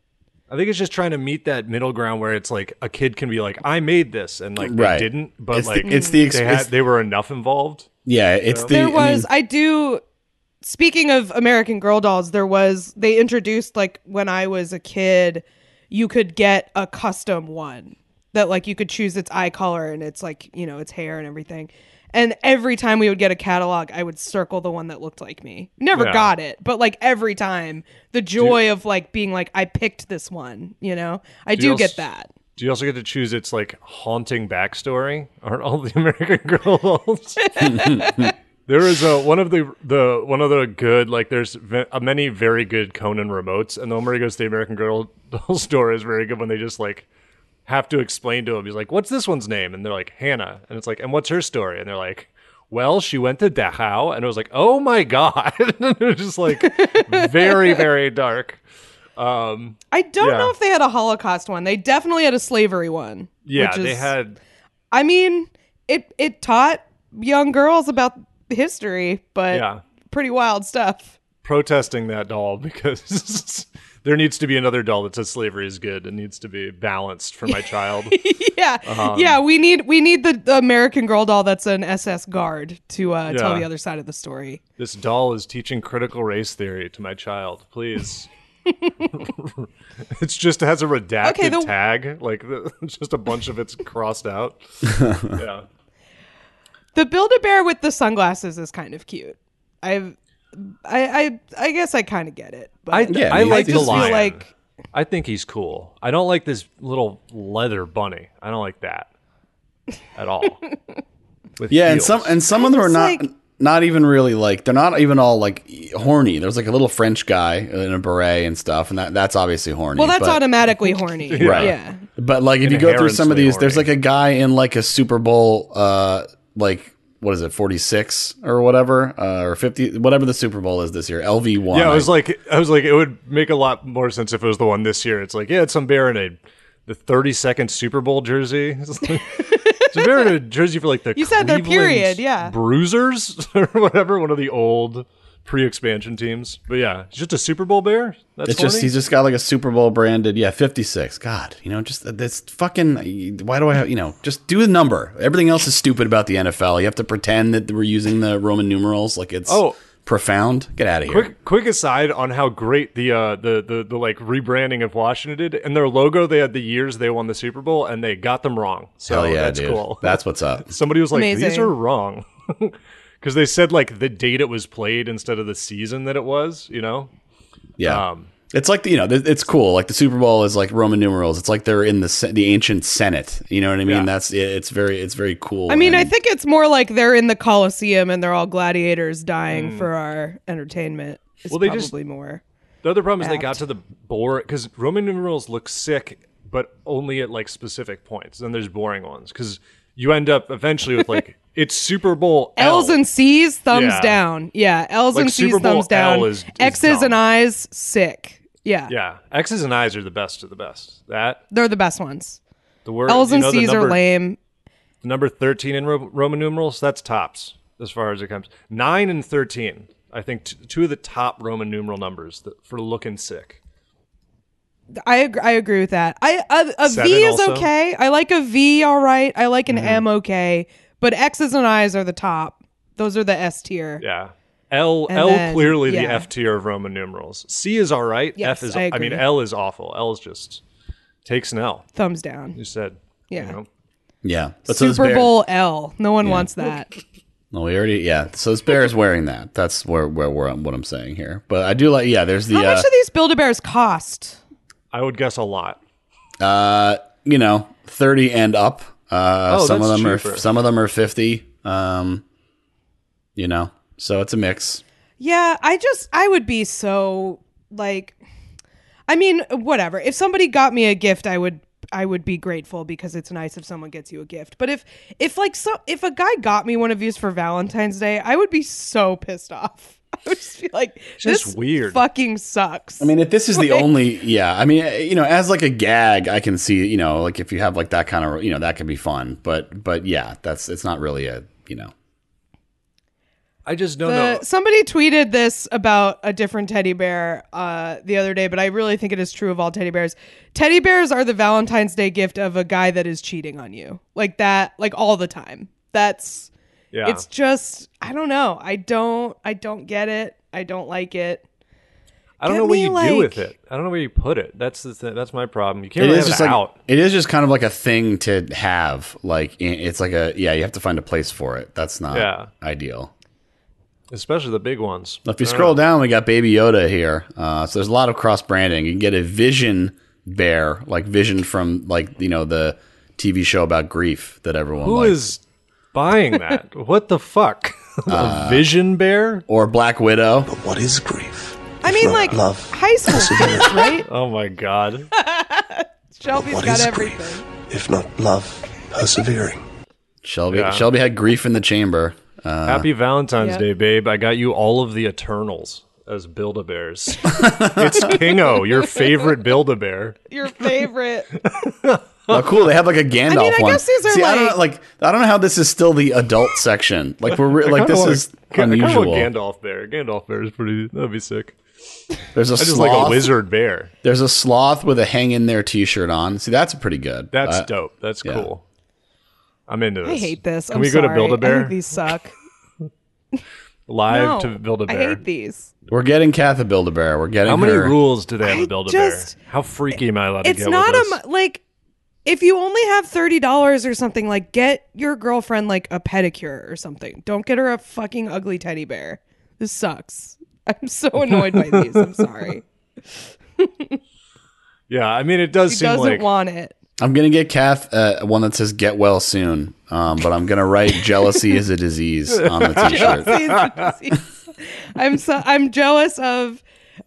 I think it's just trying to meet that middle ground where it's like a kid can be like, "I made this," and like Right. they didn't, but It's the- like it's the ex- they it's- had they were enough involved. Yeah, it's the. there I mean, was. I do. Speaking of American Girl dolls, there was. They introduced like when I was a kid, you could get a custom one that like you could choose its eye color and it's like you know its hair and everything. And every time we would get a catalog, I would circle the one that looked like me. Never Yeah. got it, but like every time, the joy of like being like, I picked this one. You know, I do, you get als- that. Do you also get to choose its like haunting backstory? Aren't all the *laughs* American Girl dolls? *laughs* there is a one of the the one of the good like there's ve- uh, many very good Conan remotes, and the one where he goes to the American Girl *laughs* doll store is very good when they just like have to explain to him. He's like, "What's this one's name?" And they're like, "Hannah," and it's like, "And what's her story?" And they're like. Well, she went to Dachau, and it was like, oh my god, *laughs* it was just like very, very dark. Um, I don't Yeah. know if they had a Holocaust one. They definitely had a slavery one. yeah, which they had I mean, it it taught young girls about history, but Yeah. pretty wild stuff. protesting that doll *laughs* because there needs to be another doll that says slavery is good. It needs to be balanced for my child. *laughs* yeah, Um, yeah. We need we need the, the American Girl doll that's an SS guard to uh, tell the other side of the story. this doll is teaching critical race theory to my child. Please. *laughs* it's just has a redacted Okay, the- tag, like the, just a bunch of it's crossed out. yeah, The Build a Bear with the sunglasses is kind of cute. I've I I I guess I kind of get it, but I Yeah, I I like the just feel lion. like I think he's cool. I don't like this little leather bunny. I don't like that at all. *laughs* With yeah, and some and some of them are not like- not even really like they're not even all like horny. There's like a little French guy in a beret and stuff, and that that's obviously horny. well, that's but, automatically horny. *laughs* Right. Yeah. But like if you go through some of Inherently these, there's like a guy in like a Super Bowl, uh, like what is it, 46 or whatever, uh, or 50, whatever the Super Bowl is this year, LV one. Yeah, I was like, I was like, it would make a lot more sense if it was the one this year. It's like, yeah, it's some bear in a the thirty second Super Bowl jersey. *laughs* It's, like, it's a bear in a jersey for like the You said their period, yeah. Bruisers *laughs* or whatever, one of the old pre expansion teams. But yeah, it's just a Super Bowl bear. That's It's just horny? he's just got like a Super Bowl branded, yeah, 56. God, you know, just that's fucking. Why do I have you know? Just do the number. Everything else is stupid about the NFL. You have to pretend that we're using the Roman numerals like it's Oh. profound. Get out of here. Quick, quick aside on how great the uh the, the the like rebranding of Washington did. And their logo, they had the years they won the Super Bowl, and they got them wrong. So Hell yeah, that's dude. cool. That's what's up. *laughs* Somebody was like, "These are wrong," *laughs* because they said like the date it was played instead of the season that it was. You know, Yeah. Um, it's like the, you know, it's cool. Like the Super Bowl is like Roman numerals. It's like they're in the the ancient Senate. You know what I mean? Yeah. That's it's very it's very cool. I mean, I think it's more like they're in the Colosseum and they're all gladiators dying Hmm. for our entertainment. It's Well, they just- probably more. the other problem is they got to the bore because Roman numerals look sick, but only at like specific points. Then there's boring ones because you end up eventually with like *laughs* it's Super Bowl L's and C's, thumbs Yeah. down. Yeah, L's Like and C's, thumbs down. L is- is X's dumb. and I's, sick. Yeah, Yeah, X's and I's are the best of the best. That they're the best ones. the word L's and know, C's number, are lame. Number thirteen in Ro- Roman numerals, that's tops as far as it comes. Nine and thirteen, I think, t- two of the top Roman numeral numbers that, for looking sick. I ag- I agree with that. I a, a V is also? okay. I like a V, all right. I like an Mm-hmm. M, okay. But X's and I's are the top. Those are the S tier. Yeah. L And L then- clearly the. F tier of Roman numerals. C is all right. Yes, F is I I, mean. L is awful. L is just takes an L. Thumbs down. You said. Yeah. You know? yeah. But so this Super bear- Bowl L. No one wants that. *laughs* Well, we already yeah. So this bear is wearing that. That's where where, where what I'm saying here. But I do like yeah. There's the How uh, much do these Build a Bears cost? I would guess a lot. uh you know thirty and up. Uh, Oh, some of them cheaper. are some of them are fifty. Um, you know, so it's a mix. Yeah, I just I would be so like I mean, whatever. If somebody got me a gift, I would I would be grateful because it's nice if someone gets you a gift. But if if like so if a guy got me one of these for Valentine's Day, I would be so pissed off. I would just be like, Just this weird. fucking sucks. I mean, if this is the *laughs* only, yeah, I mean, you know, as like a gag, I can see, you know, like if you have like that kind of, you know, that could be fun. But, but yeah, that's it's not really a, you know, I just don't The- know. somebody tweeted this about a different teddy bear uh, the other day, but I really think it is true of all teddy bears. Teddy bears are the Valentine's Day gift of a guy that is cheating on you, like that, like all the time. That's Yeah. it's just I don't know. I don't I don't get it. I don't like it. I don't get know what me, you do with it. I don't know where you put it. That's the th- that's my problem. You can't it really is have just it like out. it is just kind of like a thing to have. Like it's like a yeah, you have to find a place for it. That's not Yeah. ideal. Especially the big ones. If you scroll down, we got Baby Yoda here. Uh, so there's a lot of cross branding. You can get a Vision bear, like Vision from like you know the TV show about grief that everyone Who likes. is buying that? *laughs* what the fuck? *laughs* Uh, vision bear? or Black Widow. But what is grief? I mean, like love, high school kids, right? Oh my god. *laughs* Shelby's What got is everything. grief? If not love, persevering. Shelby Yeah. Shelby had grief in the chamber. Uh, Happy Valentine's Yeah. Day, babe. I got you all of the Eternals as Build-A-Bears. it's Kingo, your favorite Build-A-Bear. Your favorite. Oh, cool! They have like a Gandalf I mean, I one. guess these are See, I don't like- know, like I don't know how this is still the adult section. Like we're re- like this want is a- I kinda want unusual. Gandalf bear. Gandalf bear is pretty. That'd be sick. There's a I just sloth. like a wizard bear. There's a sloth with a hang in there T-shirt on. See, that's pretty good. That's Uh, dope. That's yeah. cool. I'm into this. I hate this. Can I'm we go to. Build a Bear think these suck. *laughs* live no, to Build a Bear? I hate these. We're getting Kath a Build a Bear. We're getting How many her- rules do they have I to Build a Bear? How freaky am I allowed to It's get not with a this? mu- like if you only have thirty dollars or something, like get your girlfriend like a pedicure or something. Don't get her a fucking ugly teddy bear. This sucks. I'm so annoyed by these. I'm sorry. *laughs* yeah, I mean, it does She seem doesn't like want it. I'm gonna get Kath uh, one that says "Get well soon," um, but I'm gonna write "Jealousy is a disease" on the *laughs* T-shirt. I'm so I'm jealous of.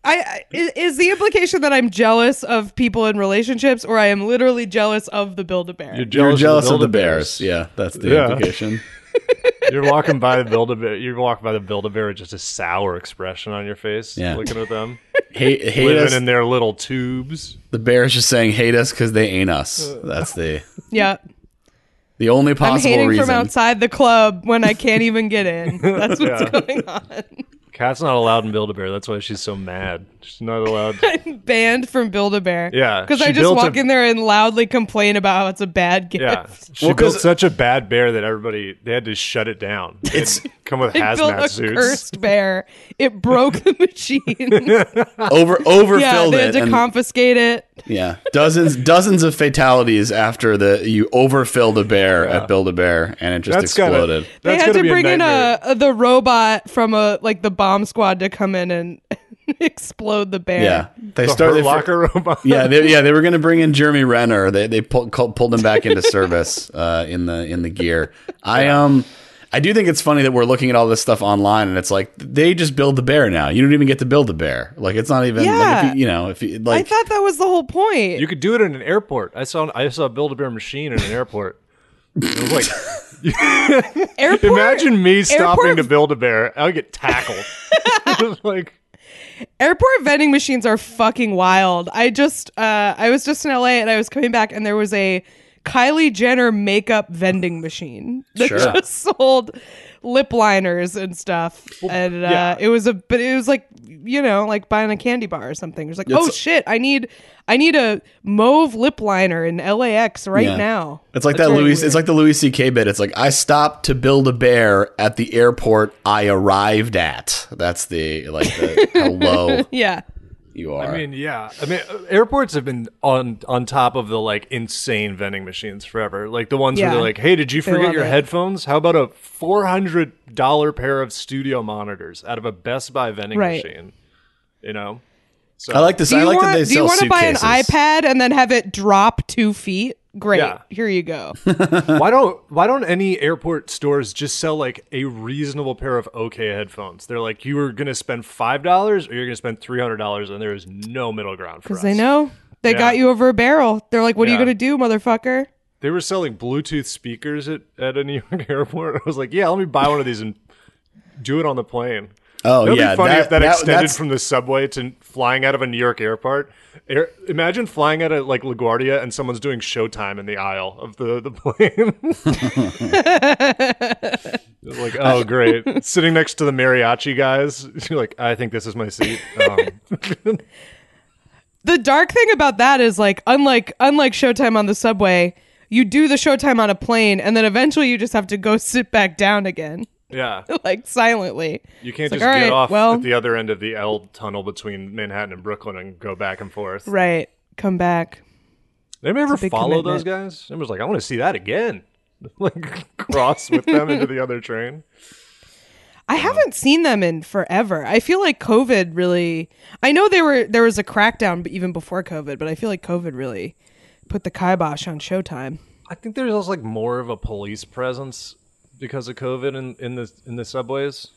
I I- is, is the implication that I'm jealous of people in relationships, or I am literally jealous of the Build a Bear? you're You're jealous, jealous of the Build-A-Bears. bears. Yeah, that's the Yeah. implication. *laughs* You're walking by the Build a Bear. You're walking by the Build a Bear with just a sour expression on your face, Yeah. looking at them, *laughs* Hate, hate living us. in their little tubes. the bears just saying hate us because they ain't us. That's the Yeah, the only I'm possible hating reason. from outside the club when I can't even get in. *laughs* That's what's Yeah. going on. Kath's not allowed in Build a Bear. That's why she's so mad. She's not allowed. *laughs* Banned from Build a Bear. Yeah, because I just built walk a- in there and loudly complain about how it's a bad gift. Yeah, she Well, 'cause- built such a bad bear that everybody they had to shut it down. They It's- to come with *laughs* I built hazmat a suits. cursed bear. It *laughs* broke the machine. Over overfilled yeah, they had it. to and- confiscate it. yeah, dozens dozens of fatalities after the you overfilled a bear at Build a Bear and it just That's gotta- exploded. They that's had gotta to be bring in nightmare. a, a the robot from a like the bomb squad to come in and *laughs* explode the bear. yeah, they The started. Hurt Locker robot. yeah, they, *laughs* yeah, they were going to bring in Jeremy Renner. They they pulled called, pulled him back into service *laughs* uh, in the in the gear. I um. I do think it's funny that we're looking at all this stuff online, and it's like they just build the bear now. You don't even get to build the bear. Like it's not even. Like Yeah. if you, you know, if you like I thought that was the whole point. You could do it in an airport. I saw I saw a Build a Bear machine in an airport. It was like *laughs* airport, imagine me stopping airport- to build a bear. I would get tackled. *laughs* *laughs* Like airport vending machines are fucking wild. I just uh I was just in LA and I was coming back and there was a Kylie Jenner makeup vending machine that Sure. just sold lip liners and stuff. and uh yeah. it was a but it was like you know, like buying a candy bar or something. It's like, It's- "Oh shit, I need I need a mauve lip liner in LAX right Yeah. now." It's like That's that very Louis. weird. It's like the Louis C.K. bit. It's like I stopped to build a bear at the airport I arrived at. That's the like the, *laughs* how low Yeah. You are. I mean, yeah. I mean, uh, airports have been on on top of the like insane vending machines forever. Like the ones where they're like, "Hey, did you forget your it. headphones? How about a four hundred dollar pair of studio monitors out of a Best Buy vending Right. machine?" You know. So I like this. Do I like want, that they do you want to buy an iPad and then have it drop two feet? Great. Yeah. Here you go. *laughs* why don't why don't any airport stores just sell like a reasonable pair of OK headphones? They're like, you were gonna spend five dollars or you're gonna spend three hundred dollars, and there is no middle ground for us. Because they know They Yeah. got you over a barrel. They're like, "What are you gonna do, motherfucker?" They were selling Bluetooth speakers at, at a New York *laughs* airport. I was like, yeah, let me buy one of these and do it on the plane. Oh It'd yeah, be funny if that, extended that's- from the subway to flying out of a New York airport. Air, imagine flying out of like LaGuardia and someone's doing Showtime in the aisle of the the plane. *laughs* like, oh great, sitting next to the mariachi guys. *laughs* You're like, I think this is my seat. Um, *laughs* The dark thing about that is like, unlike unlike Showtime on the subway, you do the Showtime on a plane, and then eventually you just have to go sit back down again, yeah, *laughs* like silently. you can't It's just like, all get right, off well- at the other end of the L tunnel between Manhattan and Brooklyn and go back and forth. Right. Come back. Anybody ever big follow those guys? I was like, I want to see that again. *laughs* like *laughs* cross with them into the other train. I haven't seen them in forever. I feel like COVID really. I know they were there was a crackdown even before COVID, but I feel like COVID really put the kibosh on Showtime. I think there's also like more of a police presence because of COVID in, in the in the subways.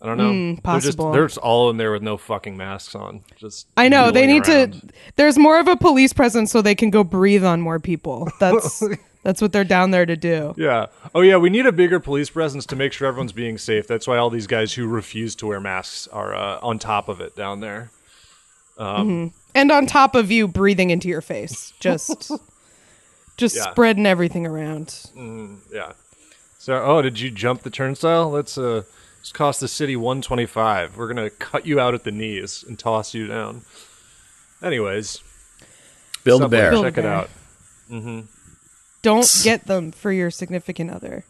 I don't know. Mm, possible. They're just, they're just all in there with no fucking masks on. Just I know they need around. to. There's more of a police presence so they can go breathe on more people. *laughs* That's that's what they're down there to do. Yeah. Oh yeah, we need a bigger police presence to make sure everyone's being safe. That's why all these guys who refuse to wear masks are uh, on top of it down there. And on top of you breathing into your face, just *laughs* just Yeah. spreading everything around. Yeah. So, oh, did you jump the turnstile? Let's uh, let's cost the city one twenty five. We're gonna cut you out at the knees and toss you down. Anyways, Build a Subway, bear. Build- check it Bear. out. Don't get them for your significant other.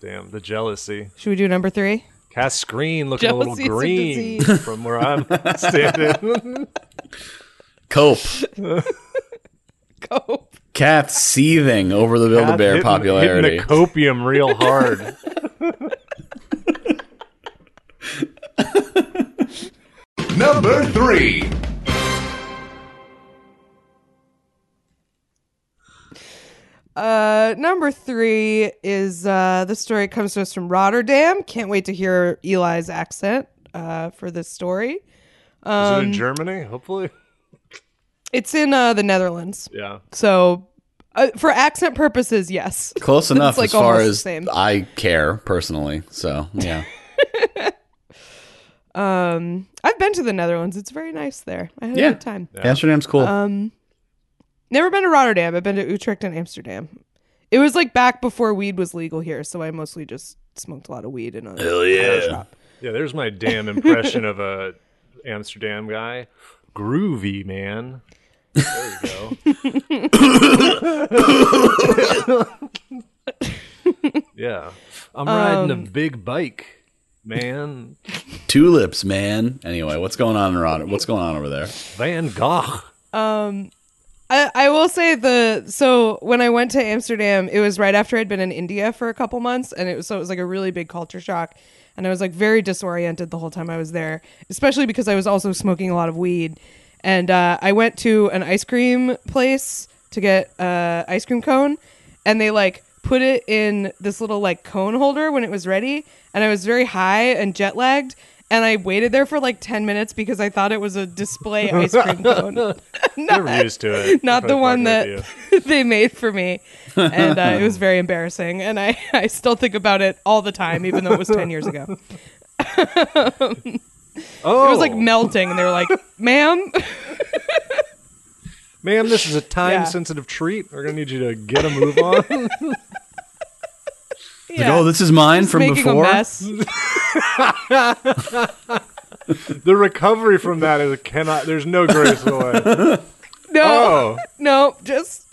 Damn the jealousy. Should we do number three? Cast screen looking a little Jealousy's a green *laughs* from where I'm standing. Cope. *laughs* Go. Kath seething over the Build a Bear popularity. Hitting the copium real hard. *laughs* Number three. Uh, number three is uh, the story comes to us from Rotterdam. Can't wait to hear Eli's accent uh, for this story. Is Um, it in Germany? Hopefully. It's in uh, the Netherlands, Yeah. so uh, for accent purposes, yes. Close *laughs* enough like as far as. I care personally. So yeah. *laughs* Um, I've been to the Netherlands. It's very nice there. I had Yeah. a good time. Amsterdam's cool. Um, never been to Rotterdam. I've been to Utrecht and Amsterdam. It was like back before weed was legal here, so I mostly just smoked a lot of weed in a Hell yeah. Yeah, there's my damn impression of a Amsterdam guy. Groovy, man. There you go. yeah. I'm riding Um, a big bike, man. Tulips, man. Anyway, what's going on in Rod- What's going on over there? Van Gogh. I, I will say the so when I went to Amsterdam, it was right after I'd been in India for a couple months, and it was so it was like a really big culture shock, and I was like very disoriented the whole time I was there, especially because I was also smoking a lot of weed, and uh, I went to an ice cream place to get uh, ice cream cone, and they like put it in this little like cone holder when it was ready, and I was very high and jet lagged. And I waited there for like 10 minutes because I thought it was a display *laughs* ice cream cone. *laughs* Never used to it. *laughs* not the one that they made for me and uh, it was very embarrassing and I, I still think about it all the time even though it was 10 years ago you. Oh, it was like melting and they were like ma'am *laughs* ma'am, this is a Yeah. time-sensitive treat. We're gonna need you to get a move on. *laughs* yeah, oh, this is mine just from making before. a mess *laughs* the recovery from that is cannot. There's no grace away. no Oh, no just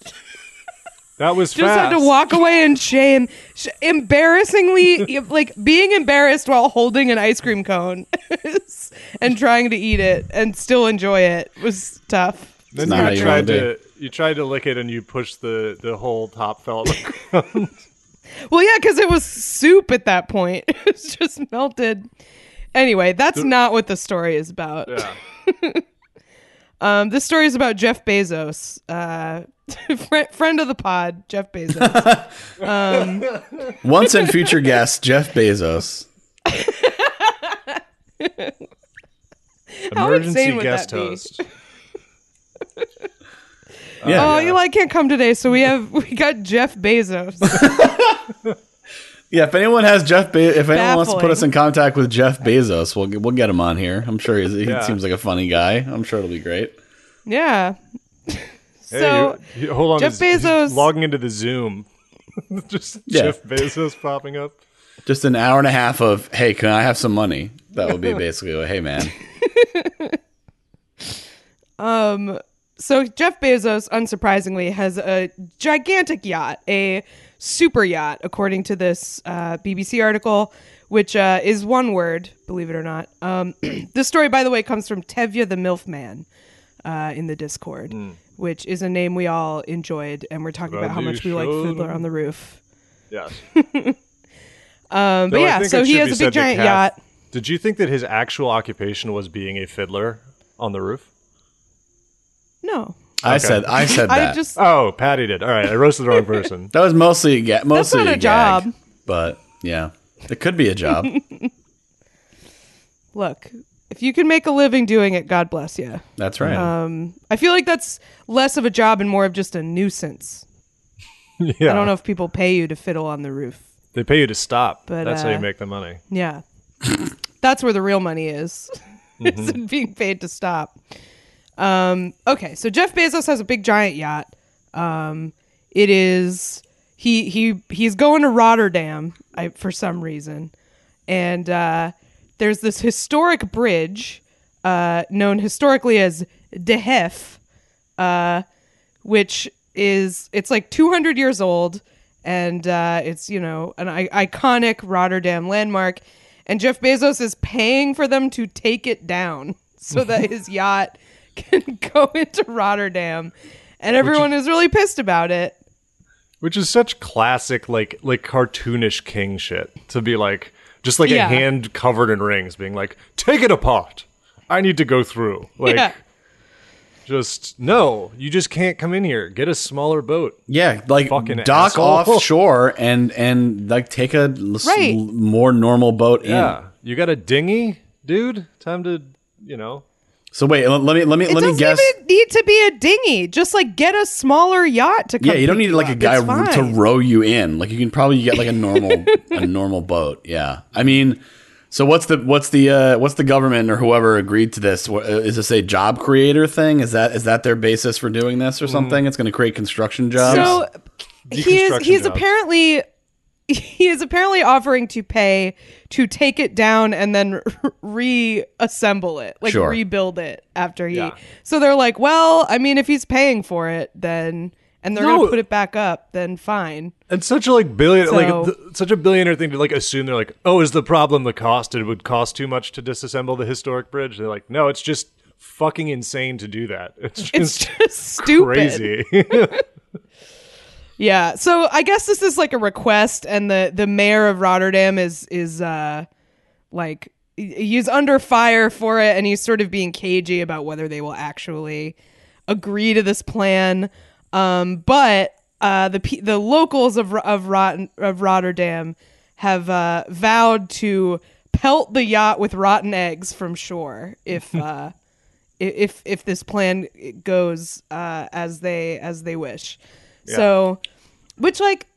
that was just fast. had to walk away in shame Sh- embarrassingly *laughs* like being embarrassed while holding an ice cream cone *laughs* and trying to eat it and still enjoy it was tough Then you you tried wanna you tried to lick it and you pushed the the whole top fell. *laughs* Well, yeah, because it was soup at that point. It was just melted. Anyway, that's not what the story is about. yeah. Um, this story is about Jeff Bezos, uh, *laughs* fri friend of the pod, Jeff Bezos. *laughs* Once and future guest Jeff Bezos. How Emergency would guest that be? host. *laughs* Yeah. oh, Eli can't come today, so we have we got Jeff Bezos. Yeah, if anyone has Jeff, Be- if anyone wants to put us in contact with Jeff Bezos, we'll we'll get him on here. I'm sure he's, he Yeah. seems like a funny guy. I'm sure it'll be great. yeah. *laughs* Hey, so you- you- hold on. Jeff he's- he's Bezos- logging into the Zoom. *laughs* Just Yeah. Jeff Bezos popping up. Just an hour and a half of hey, can I have some money? That would be *laughs* basically like, hey man. um. so Jeff Bezos, unsurprisingly, has a gigantic yacht, a super yacht, according to this uh, BBC article, which uh, is one word, believe it or not. Um, *clears throat* this story, by the way, comes from Tevya the Milfman uh, in the Discord, which is a name we all enjoyed, and we're talking about how much we like Fiddler on the Roof. Yes. *laughs* Um, but yeah, so he has a big giant Kath- yacht. Did you think that his actual occupation was being a fiddler on the roof? No, I said I said *laughs* I that. just Oh, Patty did. All right, I roasted the wrong *laughs* person. that was mostly a ga- mostly not a gag, job. but yeah, it could be a job. *laughs* look. If you can make a living doing it, God bless you. That's right. Um, I feel like that's less of a job and more of just a nuisance. yeah. I don't know if people pay you to fiddle on the roof. They pay you to stop. But, That's how uh, you make the money. Yeah. That's where the real money is. Mm-hmm. is in being paid to stop. Um, okay, so Jeff Bezos has a big giant yacht. Um, it is he he he's going to Rotterdam I, for some reason, and uh, there's this historic bridge uh, known historically as De Hef, uh, which is it's like 200 years old and uh, it's you know an I- iconic rotterdam landmark and jeff bezos is paying for them to take it down *laughs* so that his *laughs* yacht can *laughs* go into rotterdam and everyone is really pissed about it Which is such classic, like like cartoonish king shit. To be like, just like Yeah. a hand covered in rings, being like, "Take it apart. I need to go through." Like, yeah just no, you just can't come in here. Get a smaller boat. yeah, like fucking dock asshole. offshore *laughs* and and like take a Right. more normal boat in. Yeah, you got a dinghy, dude. Time to, you know. So wait, let let me let me it let me doesn't guess. even need to be a dinghy just like get a smaller yacht to come Yeah, you don't need like a guy r- to row you in. Like you can probably get like a normal a *laughs* normal boat. Yeah, I mean, so what's the what's the uh, what's the government or whoever agreed to this? What, uh, is this a job creator thing? Is that is that their basis for doing this or something? It's going to create construction jobs. So he is Deconstruction he's apparently *laughs* he is apparently offering to pay to take it down and then *laughs* reassemble it, like Sure. rebuild it after he. Yeah. So they're like, well, I mean, if he's paying for it, then and they're No. gonna put it back up, then fine. And such a like billion, So- like th- such a billionaire thing to like assume they're like, oh, is the problem the cost? It would cost too much to disassemble the historic bridge. They're like, no, it's just fucking insane to do that. It's just, It's just stupid. crazy. *laughs* Yeah. So I guess this is like a request, and the the mayor of Rotterdam is is uh like he's under fire for it, and he's sort of being cagey about whether they will actually agree to this plan. Um, but uh, the the locals of of, Rot- of Rotterdam have uh, vowed to pelt the yacht with rotten eggs from shore if *laughs* uh, if if this plan goes uh, as they as they wish. So, which like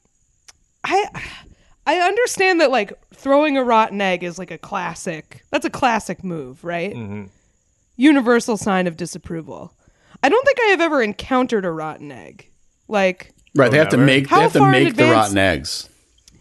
I I understand that like throwing a rotten egg is like a classic. That's a classic move, right? Mm-hmm. Universal sign of disapproval. I don't think I have ever encountered a rotten egg. Like right, they have to Whatever. make How they have to far in make the advance- rotten eggs.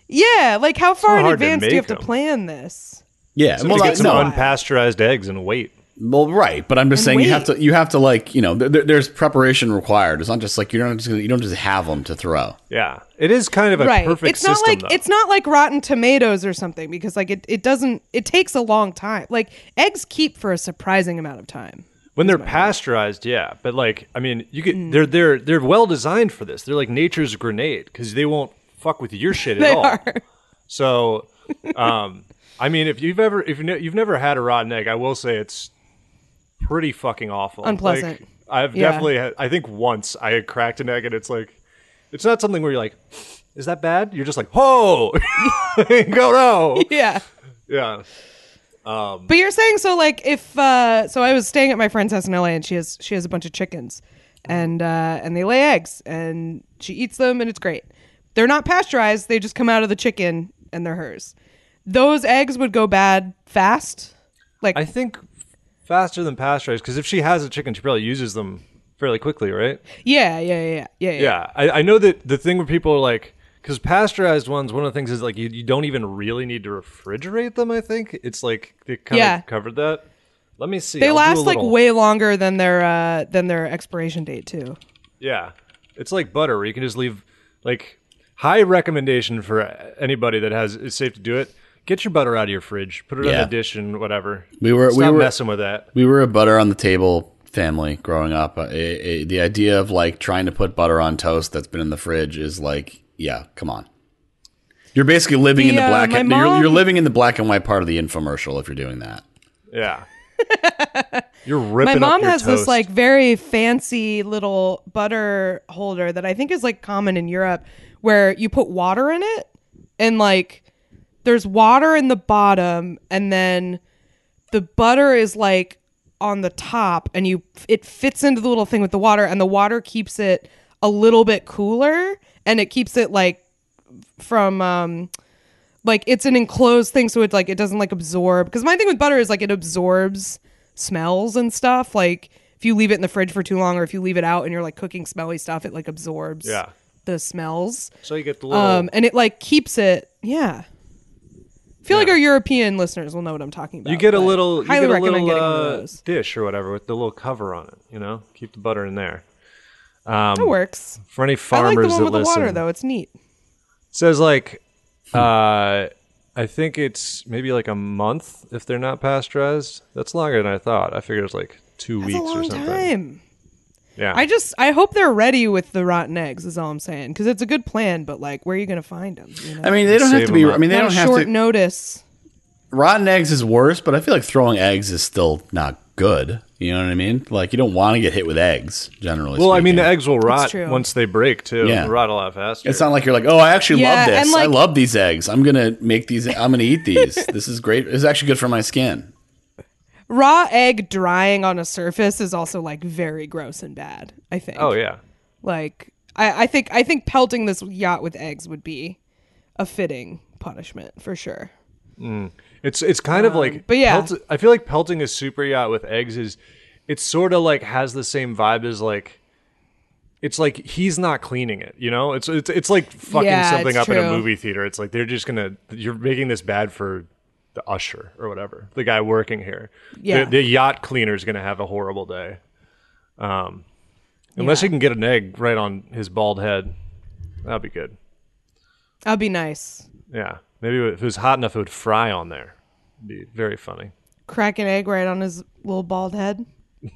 yeah, like how far not in advance do you have make to 'em. plan this? Yeah, So well, to I- get some no, unpasteurized eggs and wait. Well, right, but I'm just And saying you have to you have to like you know there, there's preparation required. It's not just like you're not just gonna, you don't just have them to throw. Yeah, it is kind of a right. perfect it's not system. like though. it's not like rotten tomatoes or something because like it, it doesn't it takes a long time. Like eggs keep for a surprising amount of time. when they're pasteurized, yeah. But like, I mean, you get they're they're they're well designed for this. They're like nature's grenade because they won't fuck with your shit at *laughs* They all. are. So, um, I mean, if you've ever if you you've never had a rotten egg, I will say it's pretty fucking awful, Unpleasant. Like, I've Yeah. definitely had. I think once I had cracked an egg, and it's like, it's not something where you're like, is that bad? You're just like, oh, *laughs* go no, *laughs* Yeah. yeah. But you're saying so like if uh so I was staying at my friend's house in LA and she has she has a bunch of chickens. and uh, and they lay eggs, and she eats them, and it's great. They're not pasteurized; they just come out of the chicken, and they're hers. Those eggs would go bad fast. Like I think faster than pasteurized because if she has a chicken, she probably uses them fairly quickly, right? yeah, yeah, yeah, yeah, yeah. Yeah, I, I know that the thing where people are like, because pasteurized ones, one of the things is like you, you don't even really need to refrigerate them. I think it's like they kind of Yeah. covered that. Let me see. They I'll do last like little- way longer than their uh, than their expiration date too. Yeah, it's like butter where you can just leave. Like high recommendation for anybody that has is safe to do it. Get your butter out of your fridge. Put it in Yeah. a dish and whatever. We were- Stop we were- messing with that. We were a butter on the table family growing up. Uh, a- a- the idea of like trying to put butter on toast that's been in the fridge is like, yeah, come on. You're basically living in The, the uh, black. my and, you're, you're living in the black and white part of the infomercial if you're doing that. Yeah. *laughs* You're My ripping. up mom your has this like very fancy little butter holder that I think is like common in Europe where you put water in it and like there's water in the bottom and then the butter is like on the top and you it fits into the little thing with the water and the water keeps it a little bit cooler and it keeps it like from um like it's an enclosed thing so it's like it doesn't like absorb because my thing with butter is like it absorbs smells and stuff like if you leave it in the fridge for too long or if you leave it out and you're like cooking smelly stuff it like absorbs Yeah. the smells So you get the little. um and it like keeps it yeah I feel like our European listeners will know what I'm talking about. you get a little. You get a little uh, dish or whatever with the little cover on it. You know, keep the butter in there. Um, That works. For any I farmers like the one that with the listen, water though. It's neat. says like, uh, I think it's maybe like a month if they're not pasteurized. That's longer than I thought. I figured it was like two That's weeks or something. time. Yeah, I just I hope they're ready with the rotten eggs. Is all I'm saying because it's a good plan. But like, where are you going to find them? You know? I mean, they don't have to be. up. I mean, they don't a have short to. notice. rotten eggs is worse, but I feel like throwing eggs is still not good. You know what I mean? Like you don't want to get hit with eggs generally. well, I mean, the eggs will rot once they break too. Yeah. They rot a lot faster. It's not like you're like, oh, I actually Yeah, love this. like- I love these eggs. I'm gonna make these. I'm gonna eat these. this is great. It's actually good for my skin. Raw egg drying on a surface is also like very gross and bad. I think. oh yeah. Like I, I think I think pelting this yacht with eggs would be a fitting punishment for sure. It's it's kind of like, Um, but yeah. pelt- I feel like pelting a super yacht with eggs is, it's sort of like has the same vibe as like, it's like he's not cleaning it, you know. It's it's it's like fucking Yeah, something it's up in a movie theater. It's like they're just gonna you're making this bad for the usher or whatever, the guy working here. Yeah. the, the yacht cleaner is gonna have a horrible day. Um, unless Yeah. he can get an egg right on his bald head, that'd be good. That'd be nice. Yeah, maybe if it was hot enough, it would fry on there. It'd be very funny. Crack an egg right on his little bald head. *laughs*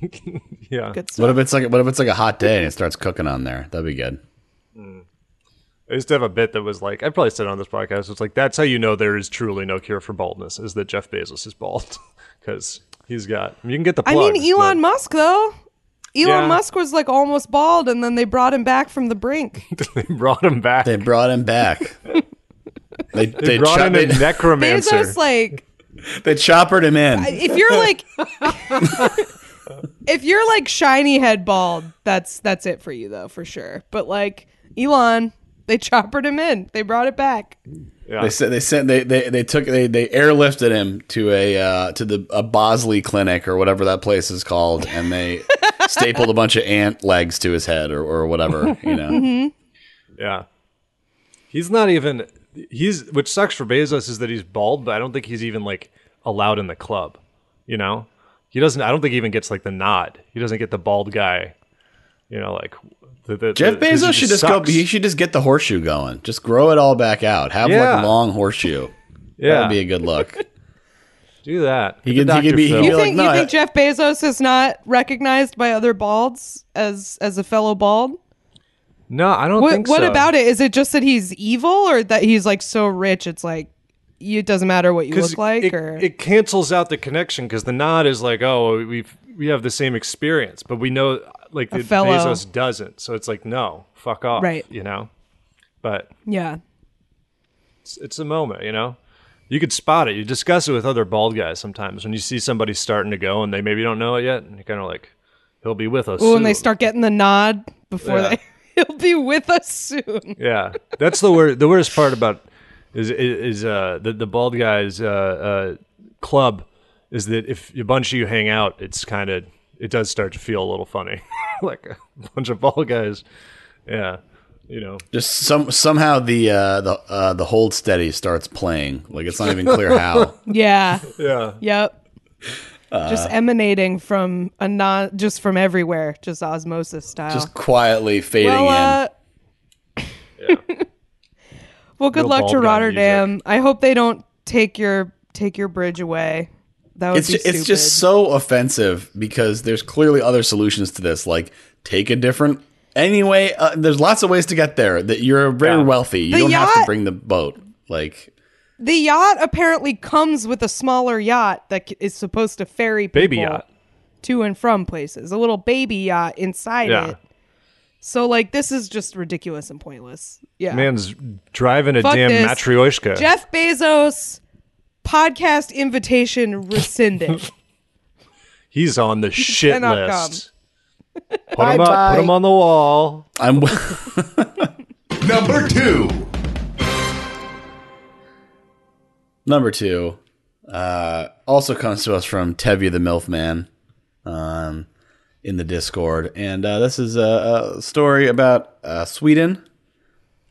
Yeah. Good stuff. What if it's like what if it's like a hot day and it starts cooking on there? That'd be good. I used to have a bit that was like I probably said it on this podcast. It's like that's how you know there is truly no cure for baldness is that Jeff Bezos is bald *laughs* because he's got you can get the I mean, Elon but Musk though. Elon Yeah. Musk was like almost bald, and then they brought him back from the brink. *laughs* they brought him back. They They, brought him back. *laughs* They they, brought cho- in a necromancer. Bezos, like, they choppered him in. if you're like, if you're like shiny head bald, that's that's it for you though, for sure. But like Elon, they choppered him in. They brought it back. yeah. They said they sent they, they they took they they airlifted him to a uh, to the a Bosley clinic or whatever that place is called, and they *laughs* stapled a bunch of ant legs to his head or, or whatever. You know, Mm-hmm. yeah. He's not even he's which sucks for Bezos is that he's bald, but I don't think he's even like allowed in the club. You know? He doesn't I don't think he even gets like the nod. He doesn't get the bald guy. You know, like the, the, Jeff the- Bezos just should just go. He should just get the horseshoe going. Just grow it all back out. Have Yeah. like a long horseshoe. yeah. That'd be a good look. *laughs* Do that. He could- he could be- he You You're like, think no, you I- think Jeff Bezos is not recognized by other balds as as a fellow bald? No, I don't What think so. what about it? Is it just that he's evil, or that he's like so rich? It's like it doesn't matter what you look like, it, or it cancels out the connection because the nod is like, oh, we've we have the same experience, but we know like the fellow- Bezos doesn't. So it's like, no, fuck off, Right. You know, but yeah. it's, it's a moment, you know. You could spot it. You discuss it with other bald guys sometimes when you see somebody starting to go and they maybe don't know it yet, and you're kind of like, He'll be with us. Oh, and they start getting the nod before Yeah. they. *laughs* He'll be with us soon. Yeah, that's the worst. The worst part about is is, is uh, the the bald guys uh, uh, club is that if a bunch of you hang out, it's kind of it does start to feel a little funny, *laughs* like a bunch of ball guys. Yeah, you know. Just some somehow the uh, the uh, the hold steady starts playing. Like it's not even clear how. *laughs* Yeah. Yeah, Yep. Uh, just emanating from a non, just from everywhere, just osmosis style. Just quietly fading well, in. uh, *laughs* well, good No luck to guy Rotterdam. I hope they don't take your take your bridge away. That would It's be ju- it's just so offensive because there's clearly other solutions to this. Like take a different. Anyway, uh, there's lots of ways to get there. That you're very Yeah. wealthy. You The don't have to bring the boat. Like the yacht apparently comes with a smaller yacht that is supposed to ferry people baby yacht. to and from places. A little baby yacht inside Yeah. it. So like this is just ridiculous and pointless. Yeah. Man's driving a Fuck damn this. matryoshka. Jeff Bezos podcast invitation rescinded. *laughs* He's on the shit cannot list. *laughs* Put him up. Put him on the wall. I'm. *laughs* Number two. Number two uh, also comes to us from Tevye the MILF Man um, in the Discord. And uh, this is a, a story about uh, Sweden.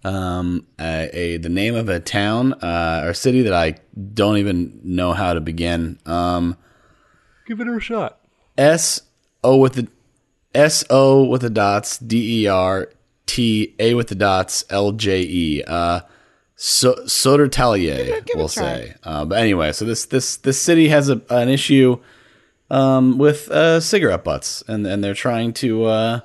Um, a, a the name of a town uh, or city that I don't even know how to begin. Um, Give it a shot. S O with the S O with the dots D E R T A with the dots L J E. Uh, so, Sodertalje, we'll say. Uh, but anyway, so this this this city has a, an issue um, with uh, cigarette butts, and and they're trying to uh,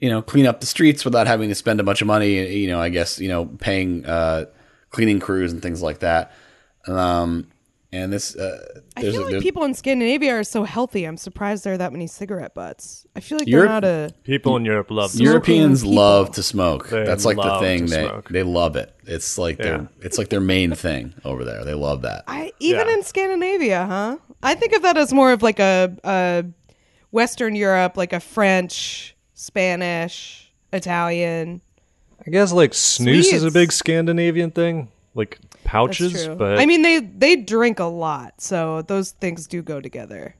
you know clean up the streets without having to spend a bunch of money. You know, I guess you know paying uh, cleaning crews and things like that. Um, and this uh, I feel like there's- people in Scandinavia are so healthy. I'm surprised there are that many cigarette butts. I feel like Europe- they're not a People in Europe love this. Europeans people. love to smoke. They That's like the thing. to They smoke. they love it. It's like Yeah. their it's like their main thing over there. They love that. I even Yeah. in Scandinavia, huh? I think of that as more of like a, a Western Europe, like a French, Spanish, Italian. I guess like snus is a big Scandinavian thing, like pouches. But I mean, they they drink a lot, so those things do go together.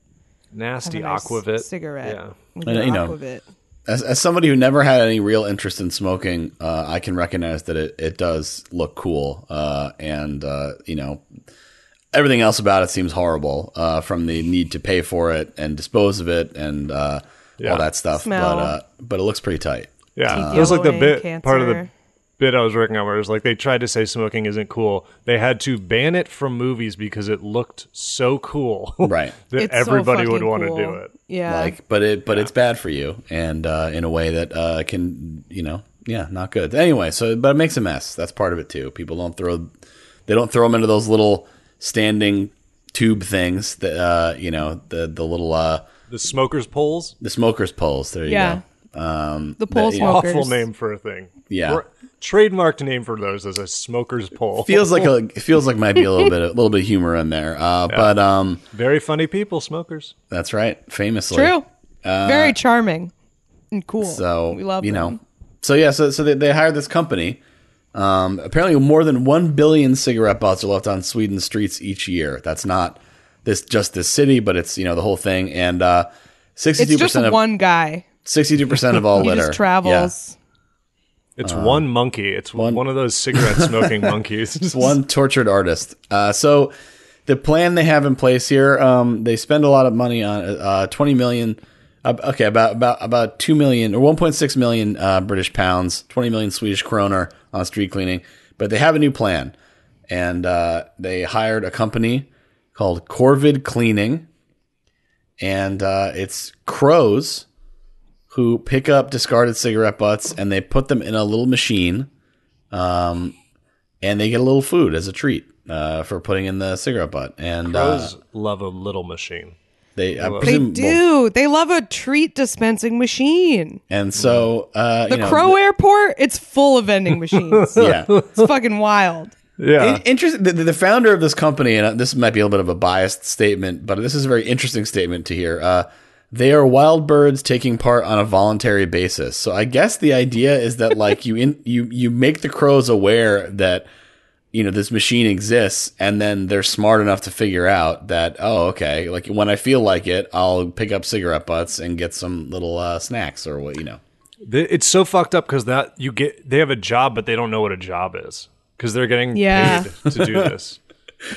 nasty nice aquavit cigarette. Yeah, And, you know, Aquavit. As, as somebody who never had any real interest in smoking, uh, I can recognize that it, it does look cool. Uh, and, uh, you know, everything else about it seems horrible uh, from the need to pay for it and dispose of it and uh, Yeah. all that stuff. Smell. But, uh, but it looks pretty tight. yeah. Teeth it was like the yellowing, bit part of the bit I was working on where it was like they tried to say smoking isn't cool. They had to ban it from movies because it looked so cool, *laughs* Right. that It's so everybody would fucking want to cool. do it. Yeah. like but it but it's bad for you and uh, in a way that uh, can you know yeah not good anyway so but it makes a mess that's part of it too people don't throw they don't throw them into those little standing tube things that uh, you know the the little uh, The smokers' poles. the smokers poles there you Yeah. go um, the pole that- smokers. Awful name for a thing. Yeah. Or- trademarked name for those as a smokers' pole. feels like a *laughs* feels like might be a little bit a little bit of humor in there uh, but um very funny people, smokers. that's right famously True. Very charming and cool. Uh, So we love you them. know. So yeah, so so they, they hired this company. Um, apparently, more than one billion cigarette butts are left on Sweden's streets each year. That's not this just this city, but it's you know the whole thing. And uh, sixty-two percent of one guy. sixty-two percent of all He litter just travels. It's one monkey. It's one- one, of those cigarette smoking monkeys. Yeah. *laughs* one tortured artist. Uh, so the plan they have in place here, um, they spend a lot of money on uh, twenty million. Uh, okay, about about about two million or one point six million uh, British pounds, twenty million Swedish kroner on street cleaning. But they have a new plan, and uh, they hired a company called Corvid Cleaning, and uh, it's crows who pick up discarded cigarette butts and they put them in a little machine, um, and they get a little food as a treat uh, for putting in the cigarette butt. And uh, Crows love a little machine. they, I They presume, do. They love a treat dispensing machine. and so uh, The you know, Crow Airport, it's full of vending machines. *laughs* yeah. It's fucking wild. Yeah. In- interesting. The, the founder of this company, and this might be a little bit of a biased statement, but this is a very interesting statement to hear. Uh, they are wild birds taking part on a voluntary basis. So I guess the idea is that *laughs* like you in you you make the crows aware that you know this machine exists and then they're smart enough to figure out that oh okay like when I feel like it I'll pick up cigarette butts and get some little uh, snacks or what you know. It's so fucked up because that you get they have a job, but they don't know what a job is because they're getting Yeah. paid to do *laughs* this,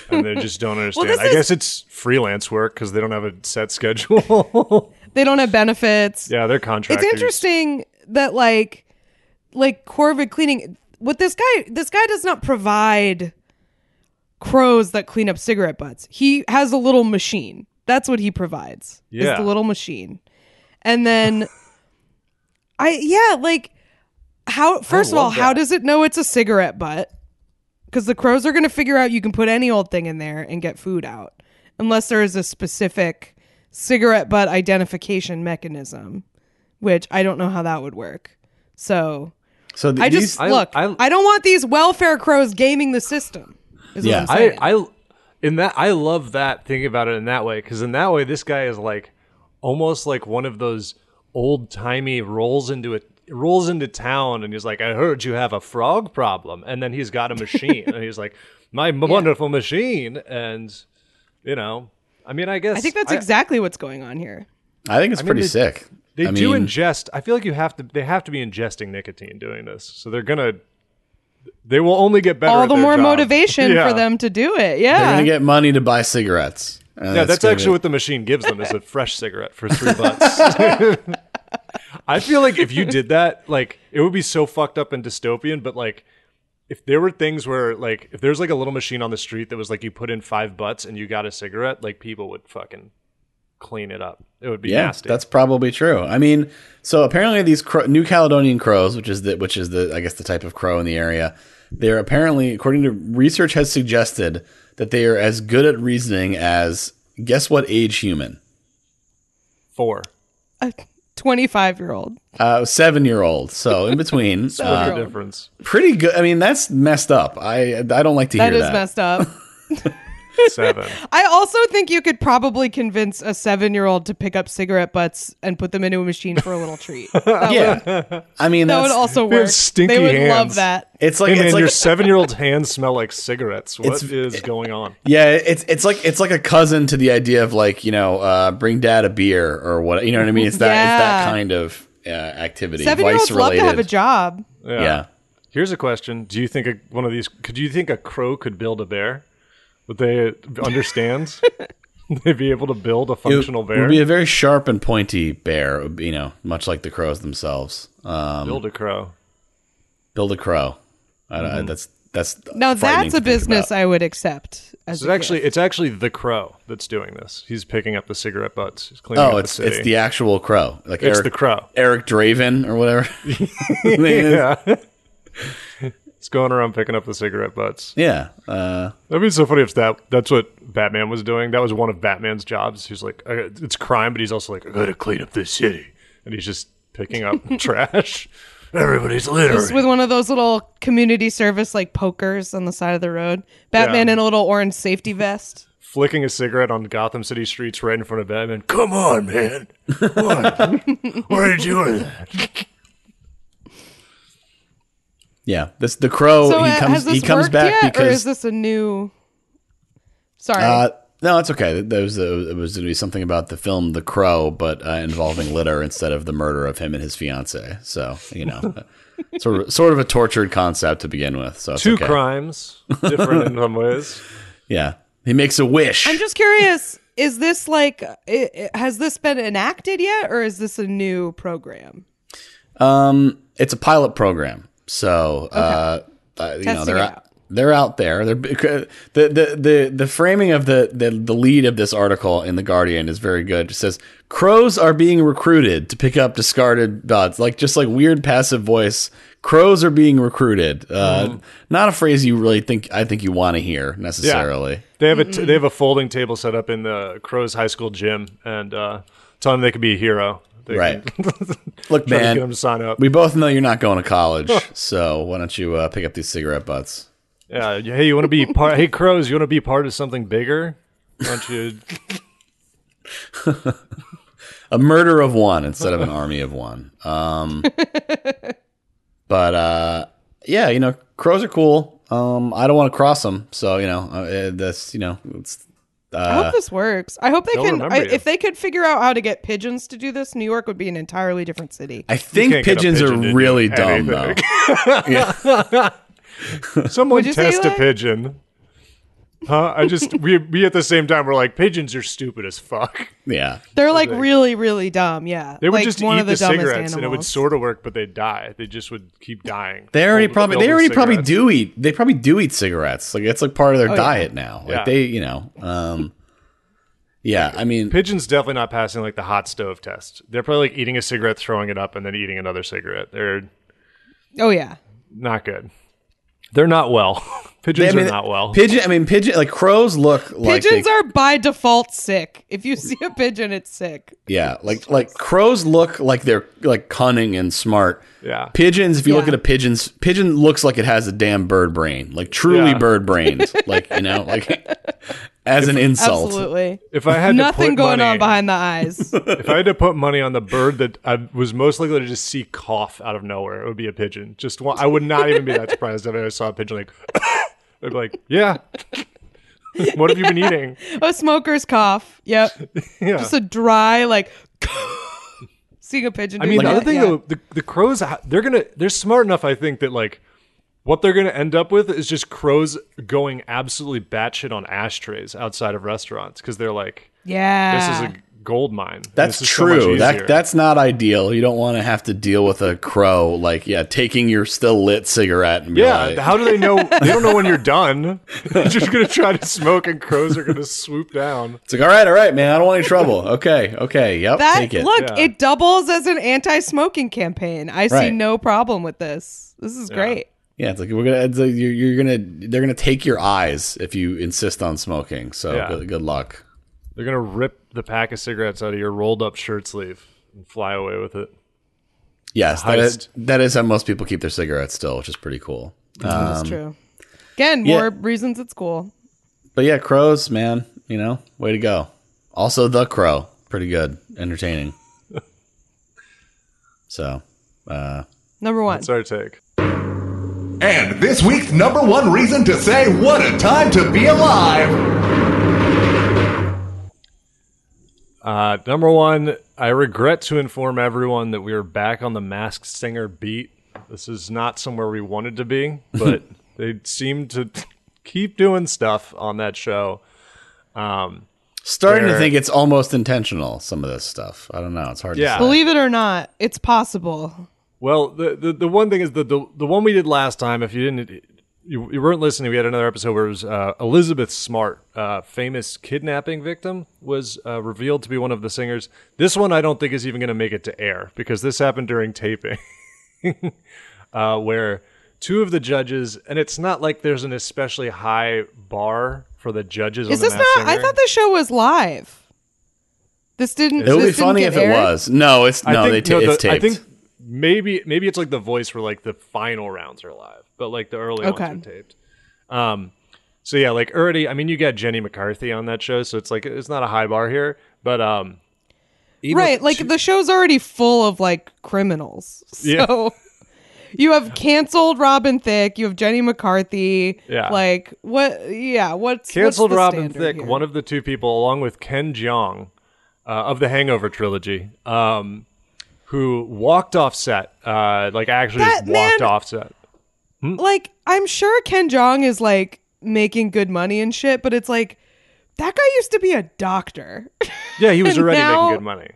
and they just don't understand. this I is- guess it's freelance work because they don't have a set schedule. *laughs* They don't have benefits. yeah, they're contractors. It's interesting that like like Corvid cleaning what this guy this guy does not provide crows that clean up cigarette butts. He has a little machine. That's what he provides. Is Yeah. the little machine. And then *laughs* I yeah, like how first of all, love how does it know it's a cigarette butt? Because the crows are going to figure out you can put any old thing in there and get food out, unless there is a specific cigarette butt identification mechanism, which I don't know how that would work. So So th- I just I- look. I- I, don't want these welfare crows gaming the system. Is Yeah. what I'm. I, I in that I love that thinking about it in that way because in that way this guy is like almost like one of those old timey rolls into it rolls into town and he's like I heard you have a frog problem and then he's got a machine and he's like my *laughs* m- wonderful machine and you know I mean I guess I think that's exactly what's going on here. I think it's mean, pretty they- sick. They I do mean, ingest. I feel like you have to. They have to be ingesting nicotine doing this, so they're gonna. They will only get better. All at the their more job. motivation Yeah. for them to do it. Yeah. They're gonna get money to buy cigarettes. And Yeah, that's gonna actually be- what the machine gives them is a fresh cigarette for three *laughs* bucks. *laughs* I feel like if you did that, like it would be so fucked up and dystopian. But like, if there were things where like if there's like a little machine on the street that was like you put in five butts and you got a cigarette, like people would fucking clean it up. It would be Yeah, nasty. that's probably true. I mean, so apparently these cro- New Caledonian crows, which is the which is the I guess the type of crow in the area, they're apparently according to research has suggested that they are as good at reasoning as guess what age human? four. a 25 year old. Uh, seven year old. So in *laughs* between, What's uh, difference? pretty good. I mean, that's messed up. I I don't like to That hear is that. messed up. *laughs* Seven. *laughs* I also think you could probably convince a seven year old to pick up cigarette butts and put them into a machine for a little treat. *laughs* That yeah, I mean That would also work. stinky they would hands. love that. it's like hey man, it's your seven-year-old hands smell like cigarettes. What is going on? yeah, it's it's like it's like a cousin to the idea of like you know uh, bring dad a beer or what you know what I mean. It's that it's that kind of uh, activity. Seven year olds love to have a related. job. Yeah. Here's a question: Do you think a, one of these? Could you think a crow could build a bear? Would they understand? *laughs* They'd they be able to build a It functional bear? It would be a very sharp and pointy bear, you know, much like the crows themselves. Um, build a crow. build a crow. I, I, that's that's Now frightening that's a business about. I would accept. As So it's actually gift. it's actually the crow that's doing this. He's picking up the cigarette butts. He's cleaning Oh, up it's the city. it's the actual crow, like It's Eric, the crow. Eric Draven or whatever. *laughs* *laughs* His name is. yeah. It's going around picking up the cigarette butts. yeah. Uh, That'd be so funny if that that's what Batman was doing. That was one of Batman's jobs. He's like, I, it's crime, but he's also like, I gotta clean up this city, and he's just picking up *laughs* trash. Everybody's littering. Just with one of those little community service like pokers on the side of the road. Batman Yeah. in a little orange safety vest. flicking a cigarette on Gotham City streets right in front of Batman. Come on, man. What? *laughs* Why are you doing that? Yeah. This the crow. so he uh, comes. has this He comes back yet, or because is this a new? Sorry, Uh, no, it's okay. There was a, it was going to be something about the film The Crow, but uh, involving litter instead of the murder of him and his fiance. So you know, *laughs* sort of sort of a tortured concept to begin with. So Two okay. crimes, different in some ways. *laughs* Yeah, he makes a wish. I'm just curious. Is this like i i has this been enacted yet, or is this a new program? Um, it's a pilot program, so uh, uh, you know they're out, out. they're out there. They're the the the the framing of the, the the lead of this article in the Guardian is very good. It says crows are being recruited to pick up discarded dots, like just like weird passive voice. Crows are being recruited. Uh, Mm. Not a phrase you really think I think you want to hear necessarily. They have a t- they have a folding table set up in the Crows High School gym, and uh, tell them they could be a hero. They Right. *laughs* Look, man, get them to sign up. we both know you're not going to college, *laughs* so why don't you uh, pick up these cigarette butts? yeah. Hey, you want to be part? Hey, Crows, you want to be part of something bigger? Why don't you? *laughs* a murder of one instead of an army of one. Um, but uh, yeah, you know, crows are cool. Um, I don't want to cross them, so you know, uh, that's you know, it's I uh, hope this works. I hope they they'll can. remember I, you. if they could figure out how to get pigeons to do this, New York would be an entirely different city. I think can't get a pigeons pigeon to are do really dumb though. *laughs* anything. *laughs* Someone What'd you say, test a Eli? pigeon. Huh? I just we we at the same time we're like pigeons are stupid as fuck. Yeah, They're like really, really dumb. Yeah, They would like just one eat of the, the, dumbest cigarettes and it would sort of work, but they'd die. They just would keep dying. they already Filled- probably filled they with already probably do eat. They probably do eat cigarettes. Like it's like part of their Oh, yeah. diet now. Like Yeah. they, you know, um, yeah. I mean, Pigeons definitely not passing like the hot stove test. They're probably like eating a cigarette, throwing it up, and then eating another cigarette. They're Oh yeah, not good. They're not well. *laughs* Pigeons I mean, are not well. Pigeon. I mean, pigeon. Like crows look like pigeons they, are by default sick. If you see a pigeon, it's sick. Yeah, like like crows look like they're like cunning and smart. Yeah. Pigeons, if you look at a pigeon's pigeon looks like it has a damn bird brain. Like truly Yeah. bird brains. *laughs* like, you know, like as an insult. Absolutely, if I had nothing to put going money, on behind the eyes. *laughs* If I had to put money on the bird that I was most likely to just see cough out of nowhere, it would be a pigeon. Just one, I would not even be that surprised if I saw a pigeon like. I'd be like, yeah. *laughs* what have you been eating? a smoker's cough. Yep, *laughs* Yeah. just a dry like. *laughs* Seeing a pigeon. I mean, the that, other thing yeah. though, the, the crows, they're gonna, they're smart enough. I think that like, what they're gonna end up with is just crows going absolutely batshit on ashtrays outside of restaurants because they're like, Yeah, this is a gold mine. That's This is so true. that that's not ideal. You don't want to have to deal with a crow like yeah, taking your still lit cigarette and be Yeah, like, how do they know? *laughs* They don't know when you're done. They're just gonna try to smoke, and crows are gonna swoop down. it's like all right, all right, man, I don't want any trouble. Okay, okay, yep, that take it. look. Yeah. It doubles as an anti-smoking campaign. I see Right. no problem with this. This is great. Yeah, it's like we're gonna. It's like you're, you're gonna. They're gonna take your eyes if you insist on smoking. So Yeah. good, good luck. They're gonna rip the pack of cigarettes out of your rolled up shirt sleeve and fly away with it. Yes, that is, that is how most people keep their cigarettes still, which is pretty cool. That's true. Again, Um, yeah. more reasons it's cool. But yeah, crows, man, you know, way to go. Also, the crow, pretty good, entertaining. *laughs* so, uh, Number one. That's our take. And this week's number one reason to say what a time to be alive. Uh, number one, I regret to inform everyone that we are back on the Masked Singer beat. This is not somewhere we wanted to be, *laughs* but they seem to keep doing stuff on that show. Um, starting to think it's almost intentional. Some of this stuff, I don't know. It's hard. Yeah. to say. Believe it or not, it's possible. Well, the, the the one thing is the, the the one we did last time. If you didn't, you, you weren't listening. We had another episode where it was uh, Elizabeth Smart, uh, famous kidnapping victim, was uh, revealed to be one of the singers. This one I don't think is even going to make it to air because this happened during taping, *laughs* uh, where two of the judges, and it's not like there's an especially high bar for the judges. Is on the this Masked not? I thought the show was live. This didn't. It would be this didn't funny get if it was. No, it's no. I they think, ta- no, it's taped. I think maybe maybe it's like the voice where like the final rounds are live, but like the early Okay. ones are taped. Um, so yeah, like already, I mean, you got Jenny McCarthy on that show, so it's like it's not a high bar here, but um, Right, like the show's already full of like criminals. *laughs* So Yeah. you have canceled Robin Thicke, you have Jenny McCarthy. Yeah. Like what yeah, what's canceled what's Robin Thicke, here? one of the two people, along with Ken Jeong uh, of the Hangover trilogy, um, who walked off set, uh, like actually That just walked man- off set. Hmm? like I'm sure Ken Jeong is like making good money and shit, but it's like that guy used to be a doctor. *laughs* Yeah, he was already now- making good money.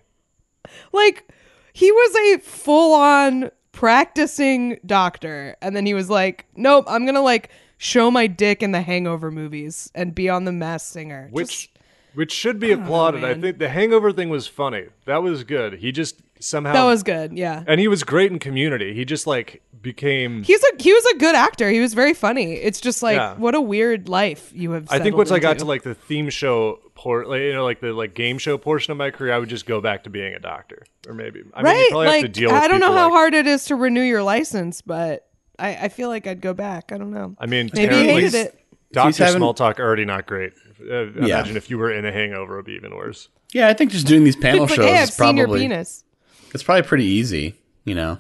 like he was a full on practicing doctor and then he was like, "Nope, I'm going to like show my dick in the hangover movies and be on the Masked Singer." which Just- which should be applauded. I think the Hangover thing was funny. That was good. He just somehow that was good. Yeah. and he was great in Community. He just like became. He's a he was a good actor. He was very funny. It's just like Yeah. what a weird life you have. I think settled once I got to like the theme show port, like, you know, like the like game show portion of my career, I would just go back to being a doctor, or maybe. I mean, you right, probably have to like deal with I don't know how like- hard it is to renew your license, but I, I feel like I'd go back. I don't know. I mean, Maybe Taryn, he like, hated it. Doctor having- Small Talk already not great. Uh, imagine if you were in a hangover, it'd be even worse. Yeah, I think just doing these panel like, shows hey, I've is seen your probably penis. It's probably pretty easy. You know,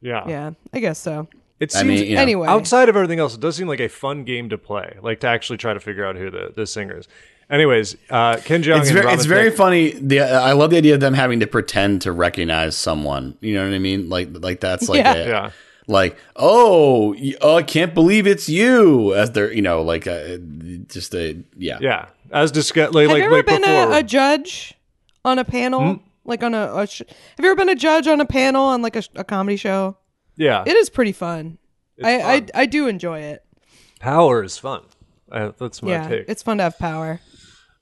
Yeah. Yeah, I guess so. It I seems mean, you know, Anyway, outside of everything else, it does seem like a fun game to play, like to actually try to figure out who the, the singer is. Anyways, uh, Ken Jeong it's and very it's very funny. The I love the idea of them having to pretend to recognize someone. You know what I mean? Like like that's like Yeah. a- Yeah. like oh, y- oh I can't believe it's you as they're you know like uh, just a yeah Yeah, as discussed, like, have like, you ever like been before. a, a judge on a panel? Hmm? Like on a, a sh- have you ever been a judge on a panel on like a, a comedy show? yeah, It is pretty fun. I, I fun. I do enjoy it. power is fun. Uh, that's my yeah, take. it's fun to have power.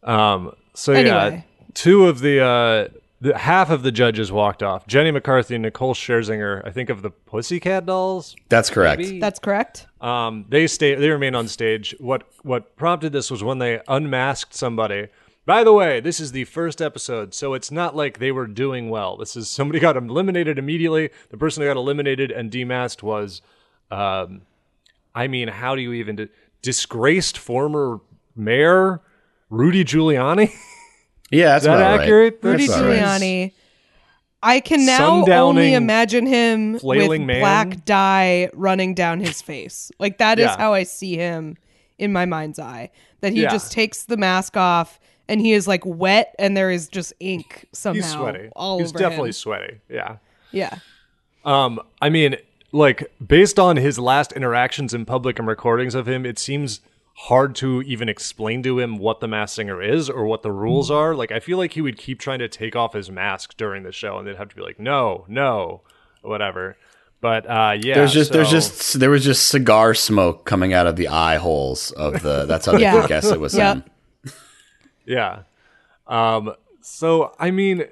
Um, so yeah, two of the, uh, the half of the judges walked off. Jenny McCarthy and Nicole Scherzinger, I think of the Pussycat Dolls. that's correct. maybe? That's correct. Um, they stay. They remain on stage. What what prompted this was when they unmasked somebody. By the way, this is the first episode, so it's not like they were doing well. This is somebody got eliminated immediately. The person who got eliminated and demasked was, um, I mean, how do you even di- disgraced former mayor Rudy Giuliani? *laughs* Yeah, that's Is that about right. Rudy That's all right. Giuliani. I can now only imagine him with man. black dye running down his face. Like that is Yeah. how I see him in my mind's eye. That he Yeah. just takes the mask off and he is like wet and there is just ink somehow He's sweaty. all He's over definitely him. sweaty. Yeah. Yeah. Um, I mean, like based on his last interactions in public and recordings of him, it seems hard to even explain to him what the Masked Singer is or what the rules are. Like, I feel like he would keep trying to take off his mask during the show, and they'd have to be like, "No, no, whatever." But uh, yeah, There's just there's just there was just cigar smoke coming out of the eye holes of the. That's how they *laughs* Yeah. could guess it was Yep. him. Yeah. Um, so I mean,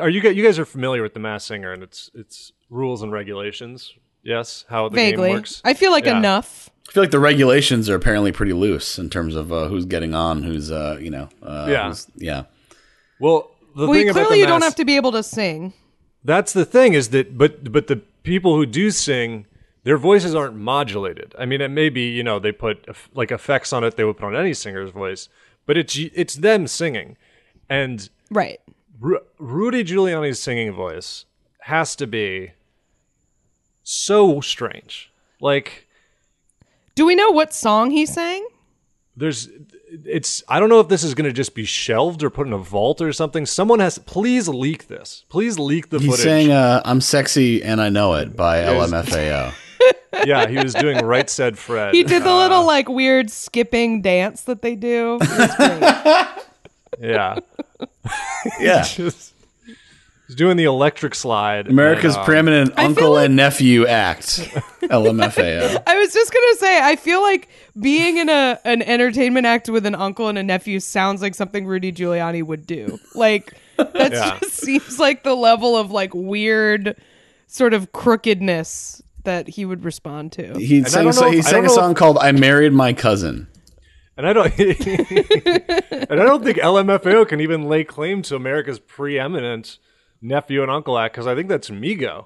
are you guys you guys are familiar with the Masked Singer and its its rules and regulations? Yes, how the Vaguely. game works. I feel like Yeah. enough. I feel like the regulations are apparently pretty loose in terms of uh, who's getting on, who's uh, you know, uh, Yeah. who's- yeah. Well, the Well, thing about clearly the you don't have to be able to sing. That's the thing is that, but but the people who do sing, their voices aren't modulated. I mean, it may be you know they put like effects on it they would put on any singer's voice, but it's it's them singing, and Right. Ru- Rudy Giuliani's singing voice has to be so strange. Like Do we know what song he sang? there's it's I don't know if this is going to just be shelved or put in a vault or something. Someone has please leak this. Please leak the He's footage. saying uh, "I'm sexy and I know it" by LMFAO. *laughs* yeah, he was doing right said Fred. He did the Uh, little like weird skipping dance that they do. Great. Yeah. *laughs* Yeah, just he's doing the electric slide. America's and, um, preeminent uncle like- and nephew act. *laughs* LMFAO. I was just gonna say, I feel like being in a an entertainment act with an uncle and a nephew sounds like something Rudy Giuliani would do. Like that Yeah. just seems like the level of like weird sort of crookedness that he would respond to. He I sang, don't a, so- know he if- I sang a don't know song called "I Married My Cousin." And I don't *laughs* and I don't think LMFAO can even lay claim to America's preeminent nephew and uncle act because I think that's Migo.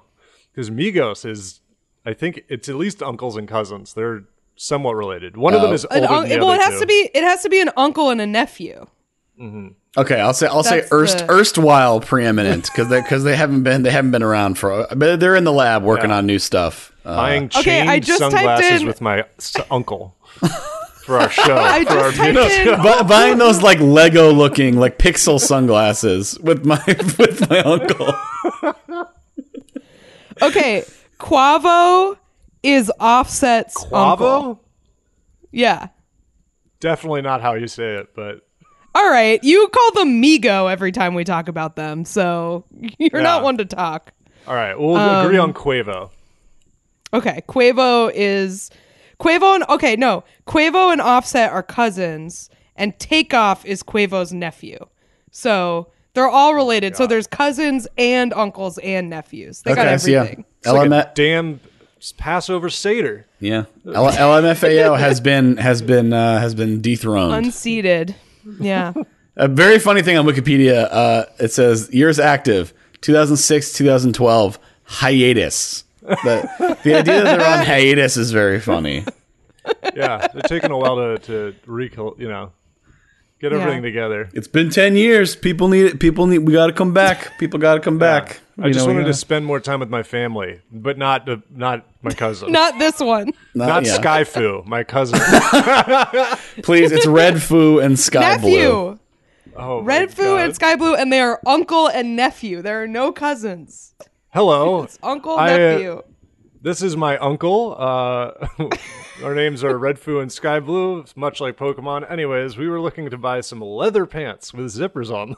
Because Migos is I think it's at least uncles and cousins. They're somewhat related. One of them Oh. is An older un- than the well, it other has two. to be it has to be an uncle and a nephew. Mm-hmm. Okay, I'll say I'll say erst, the- erstwhile preeminent because they *laughs* because they haven't been they haven't been around for but they're in the lab working Yeah. on new stuff. Uh, buying Okay, I just sunglasses in- with my s- uncle for our show. *laughs* I for our just typed new in bu- buying those like Lego looking like pixel sunglasses with my *laughs* with my uncle. Okay, Quavo is Offset's uncle. Quavo? Yeah. Definitely not how you say it, but All right, you call them Migo every time we talk about them, so *laughs* you're not one to talk. all right. We'll Um, agree on Quavo. Okay, Quavo is Quavo and okay, no, Quavo and Offset are cousins, and Takeoff is Quavo's nephew. So they're all related. So there's cousins and uncles and nephews. They got Okay, so yeah, everything. It's like LM- a damn Passover Seder. yeah, L- LMFAO has been has been uh, has been dethroned. Unseated. Yeah. A very funny thing on Wikipedia. Uh, it says years active: 2006, 2012 hiatus. The, the idea that they're on *laughs* hiatus is very funny. Yeah, they're taking a while to to recol, you know, Get Yeah. everything together. It's been ten years. People need it. People need. We got to come back. People got to come back. I You just know, we wanted to gotta- spend more time with my family, but not the, not my cousin. *laughs* Not this one. not yeah. Sky Fu, my cousin. *laughs* Please, it's Red Foo and SkyBlu. nephew. Oh, my Red Foo God. and SkyBlu, and they are uncle and nephew. There are no cousins. Hello, it's Uncle, I, uh, nephew. This is my uncle. Uh, *laughs* our names are Red Foo and SkyBlu, much like Pokemon. Anyways, we were looking to buy some leather pants with zippers on. them.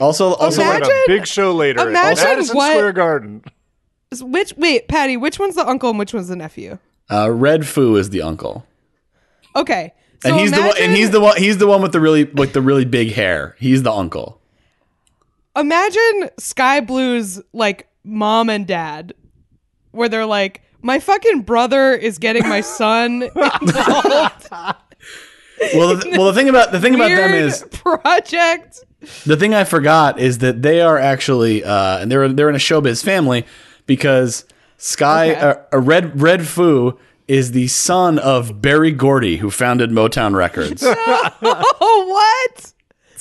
Also, also, We're at a big show later at imagine Madison what- Square Garden. Which wait, Patty, which one's the uncle and which one's the nephew? uh, Red Foo is the uncle, Okay. So and he's the one. And he's the one. He's the one with the really with the really big hair. He's the uncle. imagine SkyBlu's like mom and dad, where they're like, my fucking brother is getting my son *laughs* involved. *laughs* Well, the, well, the thing about the thing about them is *laughs* project. the thing I forgot is that they are actually uh, and they're they're in a showbiz family because Sky Okay. uh, a Red Red Foo is the son of Berry Gordy who founded Motown Records. Oh what?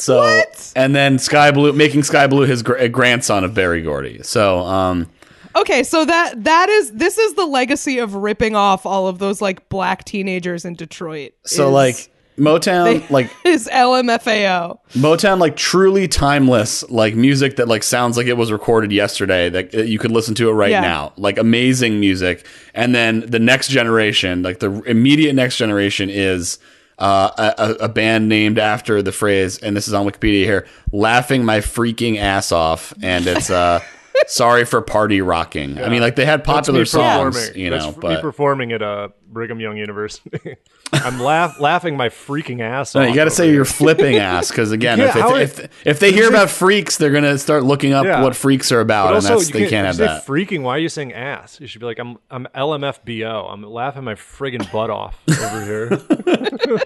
So What? and then SkyBlu making SkyBlu his gr- grandson of Berry Gordy. So um Okay, so that that is this is the legacy of ripping off all of those like black teenagers in Detroit. so is- like Motown like *laughs* is LMFAO. Motown like truly timeless like music that like sounds like it was recorded yesterday that uh, you could listen to it right Yeah. now like amazing music and then the next generation like the immediate next generation is uh, a, a- a band named after the phrase and this is on Wikipedia here laughing my freaking ass off and it's uh *laughs* sorry for party rocking. I mean like they had popular songs you That's know me but performing at uh, Brigham Young University. *laughs* I'm laugh laughing my freaking ass No, off. you got to say here. you're flipping *laughs* ass because again, Yeah, if, how if, it- if, if they hear about freaks, they're gonna start looking up Yeah. what freaks are about, But and also, that's you they can't, can't have say that. freaking. Why are you saying ass? You should be like, I'm I'm LMFBO. I'm laughing my friggin' butt off over here. *laughs*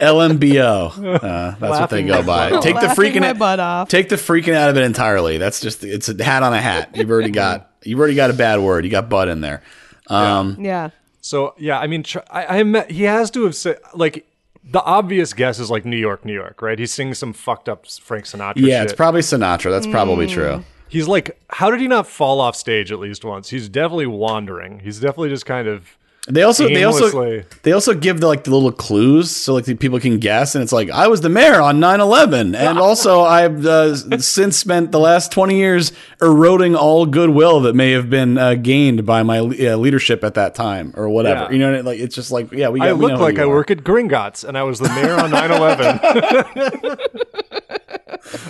LMBO, uh, that's what they go by. butt Take the freaking my butt off. Take the freaking out of it entirely. That's just it's a hat on a hat. You've already got you've already got a bad word. You got butt in there. Um, Yeah. So yeah, I mean, I, I met, he has to have said like the obvious guess is like New York, New York, right? He's singing some fucked up Frank Sinatra. yeah, shit. it's probably Sinatra. That's probably Mm. true. He's like, how did he not fall off stage at least once? He's definitely wandering. He's definitely just kind of. They also they also they also give the like the little clues so like the people can guess and it's like I was the mayor on 9/11 and *laughs* also I've uh, since spent the last 20 years eroding all goodwill that may have been uh, gained by my uh, leadership at that time or whatever. Yeah. You know like it's just like yeah, we got I look like I are. work at Gringotts and I was the mayor on 9/11.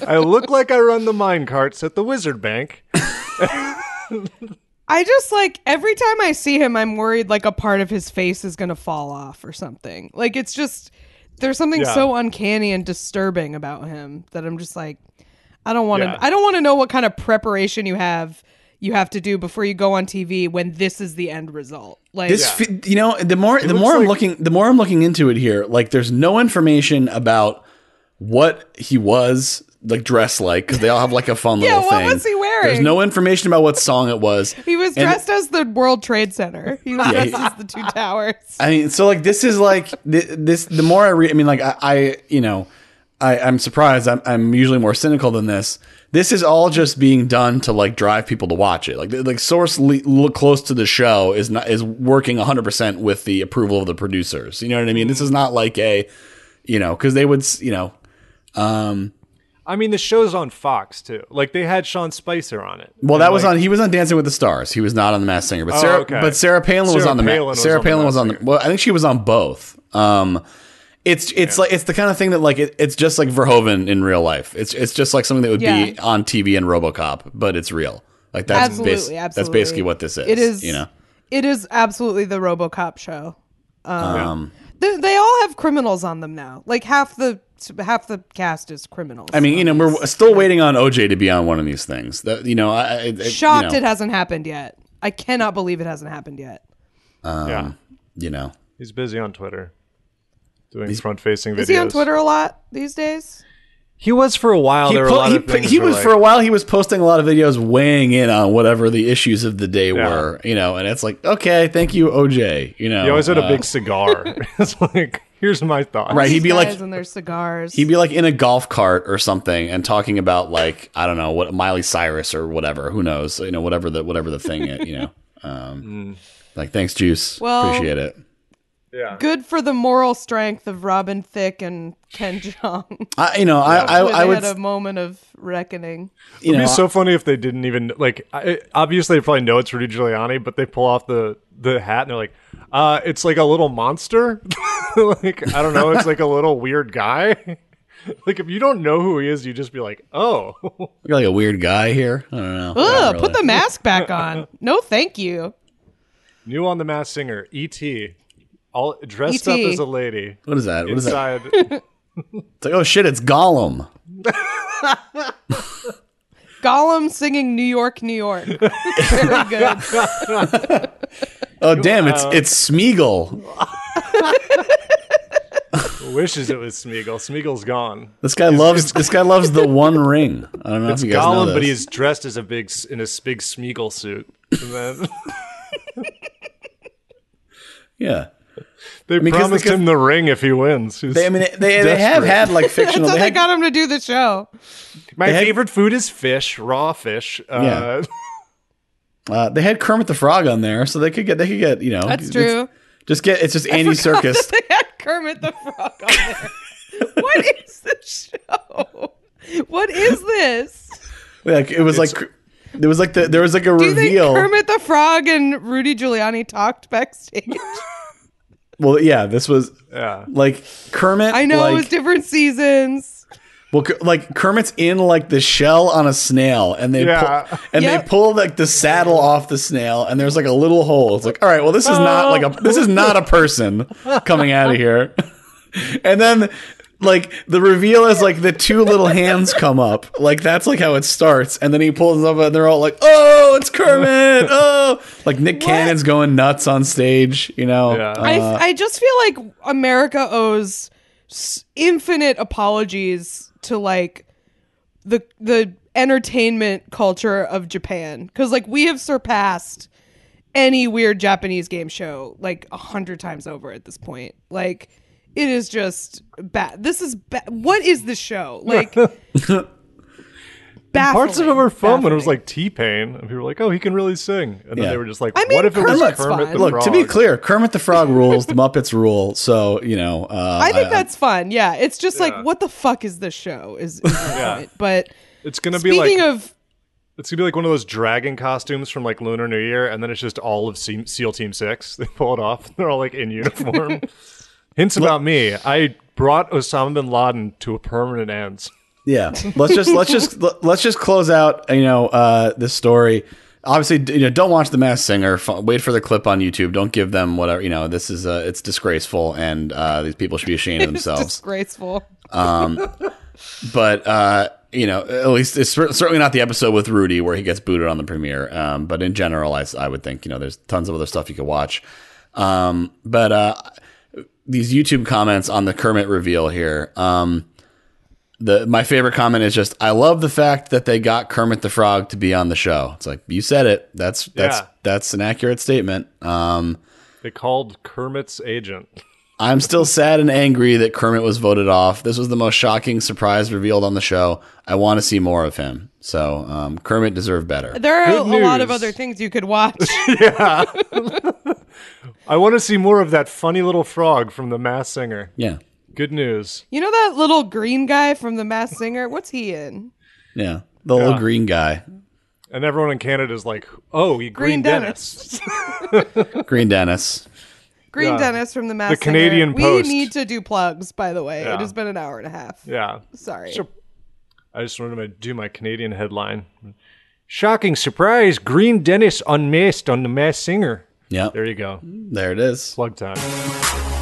*laughs* I look like I run the mine carts at the Wizard Bank. *laughs* I just like every time I see him, I'm worried like a part of his face is gonna fall off or something. Like it's just there's something Yeah. so uncanny and disturbing about him that I'm just like, I don't want to. Yeah. I don't want to know what kind of preparation you have you have to do before you go on TV when this is the end result. Like This, fe- you know, the more the looks more I'm looking, the more I'm looking into it here. Like, there's no information about what he was like dressed like because they all have like a fun *laughs* Yeah, little what thing. was he wearing? There's no information about what song it was. he was And- dressed as the World Trade Center. He was Yeah, dressed he- as the two towers. I mean, so like this is like this. The more I read, I mean, like I, I you know, I, I'm surprised. I'm, I'm usually more cynical than this. This is all just being done to like drive people to watch it. Like like source le- look close to the show is not is working 100 percent with the approval of the producers. You know what I mean? This is not like a, you know, because they would you know. Um, I mean, the show's on Fox too. Like they had Sean Spicer on it. well, And, that was like, on. He was on Dancing with the Stars. He was not on the Masked Singer. But Oh, Sarah, okay. but Sarah Palin was on the. Palin Ma- was Sarah on the Palin was on the. Well, I think she was on both. Um, it's it's like it's the kind of thing that like it, it's just like Verhoeven in real life. It's it's just like something that would be on TV in RoboCop, but it's real. Like that's Absolutely, bas- absolutely. That's basically what this is. It is. You know. It is absolutely the RoboCop show. Um, They, they all have criminals on them now. Like half the half the cast is criminals. I mean, you know, we're still waiting on OJ to be on one of these things. That you know, I, I shocked you it hasn't happened yet. I cannot believe it hasn't happened yet. yeah. You know, He's busy on Twitter, doing front-facing videos. Is he on Twitter a lot these days? He was for a while. he, there were po- a lot he, of things. he was like, for a while. He was posting a lot of videos weighing in on whatever the issues of the day Yeah. were. You know, and it's like, okay, thank you, OJ. You know, He always had a uh, big cigar. *laughs* *laughs* it's like Here's my thoughts. Right, he'd be like Guys and their cigars. he'd be like in a golf cart or something and talking about like I don't know what Miley Cyrus or whatever. Who knows? You know, whatever the whatever the thing is. You know, *laughs* um, like thanks, Juice. Well- Appreciate it. Yeah. good for the moral strength of Robin Thicke and Ken *laughs* Jeong. I, you know, I I, When I would had a moment of reckoning. you It'd know be so funny if they didn't even like. I, obviously, they probably know it's Rudy Giuliani, but they pull off the the hat and they're like, "Uh, it's like a little monster. *laughs* like I don't know, it's like a little weird guy. *laughs* like if you don't know who he is, you just be like, oh, you're like a weird guy here. I don't know. Ugh, Not put the mask back on. No, thank you. new on the Masked Singer, E.T. All dressed up as a lady What is that? What is that? *laughs* It's like oh shit, it's Gollum. *laughs* Gollum singing New York, New York. *laughs* Very good. Oh damn, it's it's Smeagol. wishes it was Smeagol. Smeagol's gone. This guy loves this guy loves the One Ring. I don't know It's if you guys know Gollum, this. but he's dressed as a big in a s- big Smeagol suit. Then yeah. They mean, 'cause- promised because- him the ring if he wins. He's They, I mean, they, they, they have had like *laughs* fictional. That's fictional. how They they had, got him to do the show. My had- favorite food is fish, raw fish. Uh, *laughs* uh, they had Kermit the Frog on there, so they could get they could get you know. That's it's- true. Just get it's just Andy Serkis. *laughs* they had Kermit the Frog on there. what is this show? What is this? like it was like there was like the there was like a Do you think reveal. Kermit the Frog and Rudy Giuliani talked backstage? Well, yeah, this was yeah. like Kermit. I know like, it was different seasons. Well, like Kermit's in like the shell on a snail, and they Yeah. pull, and Yep. they pull like the saddle off the snail, and there's like a little hole. It's like, all right, well, this is not like a this is not a person coming out of here. *laughs* and then like the reveal is like the two little hands come up, like that's like how it starts, and then he pulls them up, and they're all like, oh, it's Kermit, *laughs* oh, like Nick Cannon's going nuts on stage, you know. Yeah. Uh, I, I just feel like America owes s- infinite apologies to like the the entertainment culture of Japan because like we have surpassed any weird Japanese game show like a hundred times over at this point. Like it is just bad. This is ba- what is the show like? *laughs* Parts of it baffling, were fun when it was like T Pain, and people were like, "Oh, he can really sing," and then Yeah. they were just like, I mean, "What if it was Kermit's Kermit fun. the Look, Frog?" to be clear, Kermit the Frog rules, the Muppets rule. So you know, uh, I think that's fun. Yeah, it's just Yeah. like what the fuck is this show? Is, is my Yeah. point. But it's gonna be speaking like of it's gonna be like one of those dragon costumes from like Lunar New Year, and then it's just all of Se- SEAL Team Six. *laughs* They pull it off. They're all like in uniform. *laughs* Hints about me: I brought Osama bin Laden to a permanent end. Yeah, let's just let's just *laughs* let's just close out. You know, uh, this story. Obviously, you know, don't watch the Masked Singer. F- wait for the clip on YouTube. Don't give them whatever. You know, this is uh, it's disgraceful, and uh, these people should be ashamed of *laughs* it's themselves. disgraceful. Um, but uh, you know, at least it's certainly not the episode with Rudy where he gets booted on the premiere. Um, but in general, I, I would think you know, there's tons of other stuff you could watch. Um, but uh, these YouTube comments on the Kermit reveal here. Um, the my favorite comment is just I love the fact that they got Kermit the Frog to be on the show. It's like you said it. That's that's Yeah. that's an accurate statement. Um, They called Kermit's agent. *laughs* I'm still sad and angry that Kermit was voted off. This was the most shocking surprise revealed on the show. I want to see more of him. So um, Kermit deserved better. There are Good a lot of other things you could watch. *laughs* *laughs* I want to see more of that funny little frog from the Masked Singer. Yeah, Good news. you know that little green guy from The Masked Singer? What's he in? yeah. The little green guy, And everyone in Canada is like, "Oh, you Green, Green Dennis." *laughs* Green Dennis. Green Yeah. Dennis from The Masked Canadian Singer. Post. We need to do plugs, by the way. Yeah. It has been an hour and a half. yeah. Sorry. Sure. I just wanted to do my Canadian headline. Shocking surprise! Green Dennis unmasked on the Masked Singer. Yep, There you go. there it is. Plug time.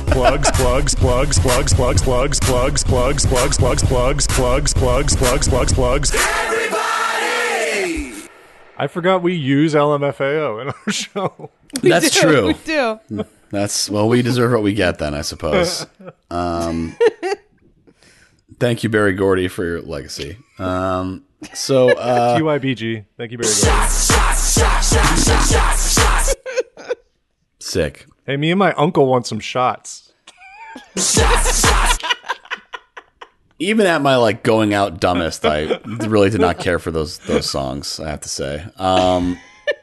Plugs, plugs, plugs, plugs, plugs, plugs, plugs, plugs, plugs, plugs, plugs, plugs, plugs, plugs, plugs, plugs. Everybody! I forgot we use LMFAO in our show. That's do, true. We do. That's well, we deserve what we get then, I suppose. Um, thank you, Berry Gordy, for your legacy. Um, so uh, TYBG. Thank you very much. Sick. Hey, me and my uncle want some shots. Even at my like going out dumbest, I really did not care for those those songs. I have to say. Um,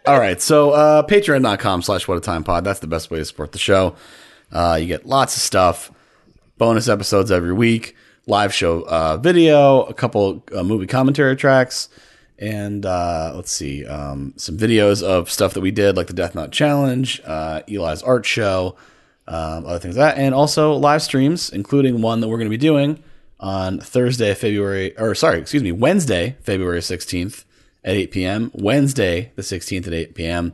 all right, so uh, patreon.com slash what a time pod. That's the best way to support the show. Uh, you get lots of stuff, bonus episodes every week, live show uh, video, a couple uh, movie commentary tracks, and uh, let's see, um, some videos of stuff that we did, like the Death Knot Challenge, uh, Eli's art show, um, other things like that, and also live streams, including one that we're going to be doing on Thursday, February, or sorry, excuse me, Wednesday, February 16th at 8 p.m., Wednesday, the 16th at 8 p.m.,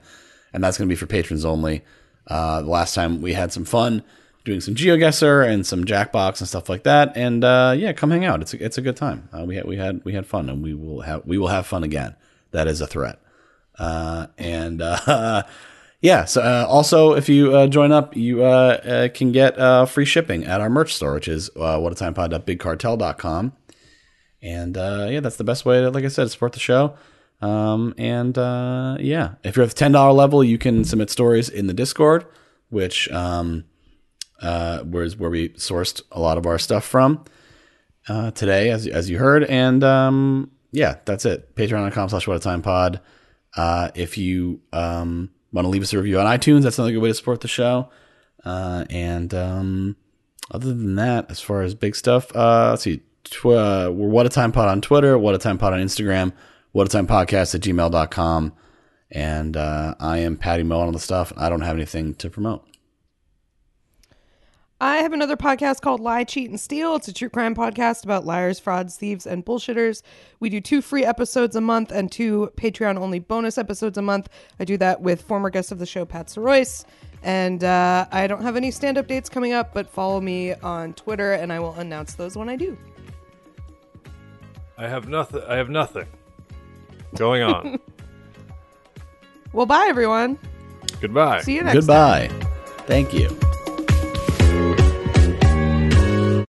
and that's going to be for patrons only. Uh, the last time we had some fun doing some GeoGuessr and some Jackbox and stuff like that, and uh, yeah, come hang out. It's a, it's a good time. Uh, we had we had we had fun, and we will have we will have fun again. That is a threat. Uh, and uh, *laughs* yeah, so uh, also if you uh, join up, you can get free shipping at our merch store, which is uh, whatatimepod.bigcartel.com. And yeah, that's the best way to, like I said, support the show. Um, and yeah, if you're at the ten dollar level, you can submit stories in the Discord, which um, uh, where we sourced a lot of our stuff from uh, today, as as you heard. And um, yeah, that's it. Patreon.com slash what a time pod. Uh, if you um, want to leave us a review on iTunes, that's another good way to support the show. Uh, and um, other than that, as far as big stuff, uh, let's see. Tw- uh, we're What a Time Pod on Twitter, What a Time Pod on Instagram, What a Time Podcast at gmail.com. And uh, I am Patty Mo on the stuff. I don't have anything to promote. I have another podcast called Lie, Cheat, and Steal. It's a true crime podcast about liars, frauds, thieves, and bullshitters. We do two free episodes a month and two Patreon only bonus episodes a month. I do that with former guest of the show, Pat Soroyce. And uh, I don't have any stand up dates coming up, but follow me on Twitter and I will announce those when I do. I have nothing. I have nothing going on. *laughs* Well, bye, everyone. Goodbye. See you next time. Goodbye. Thank you.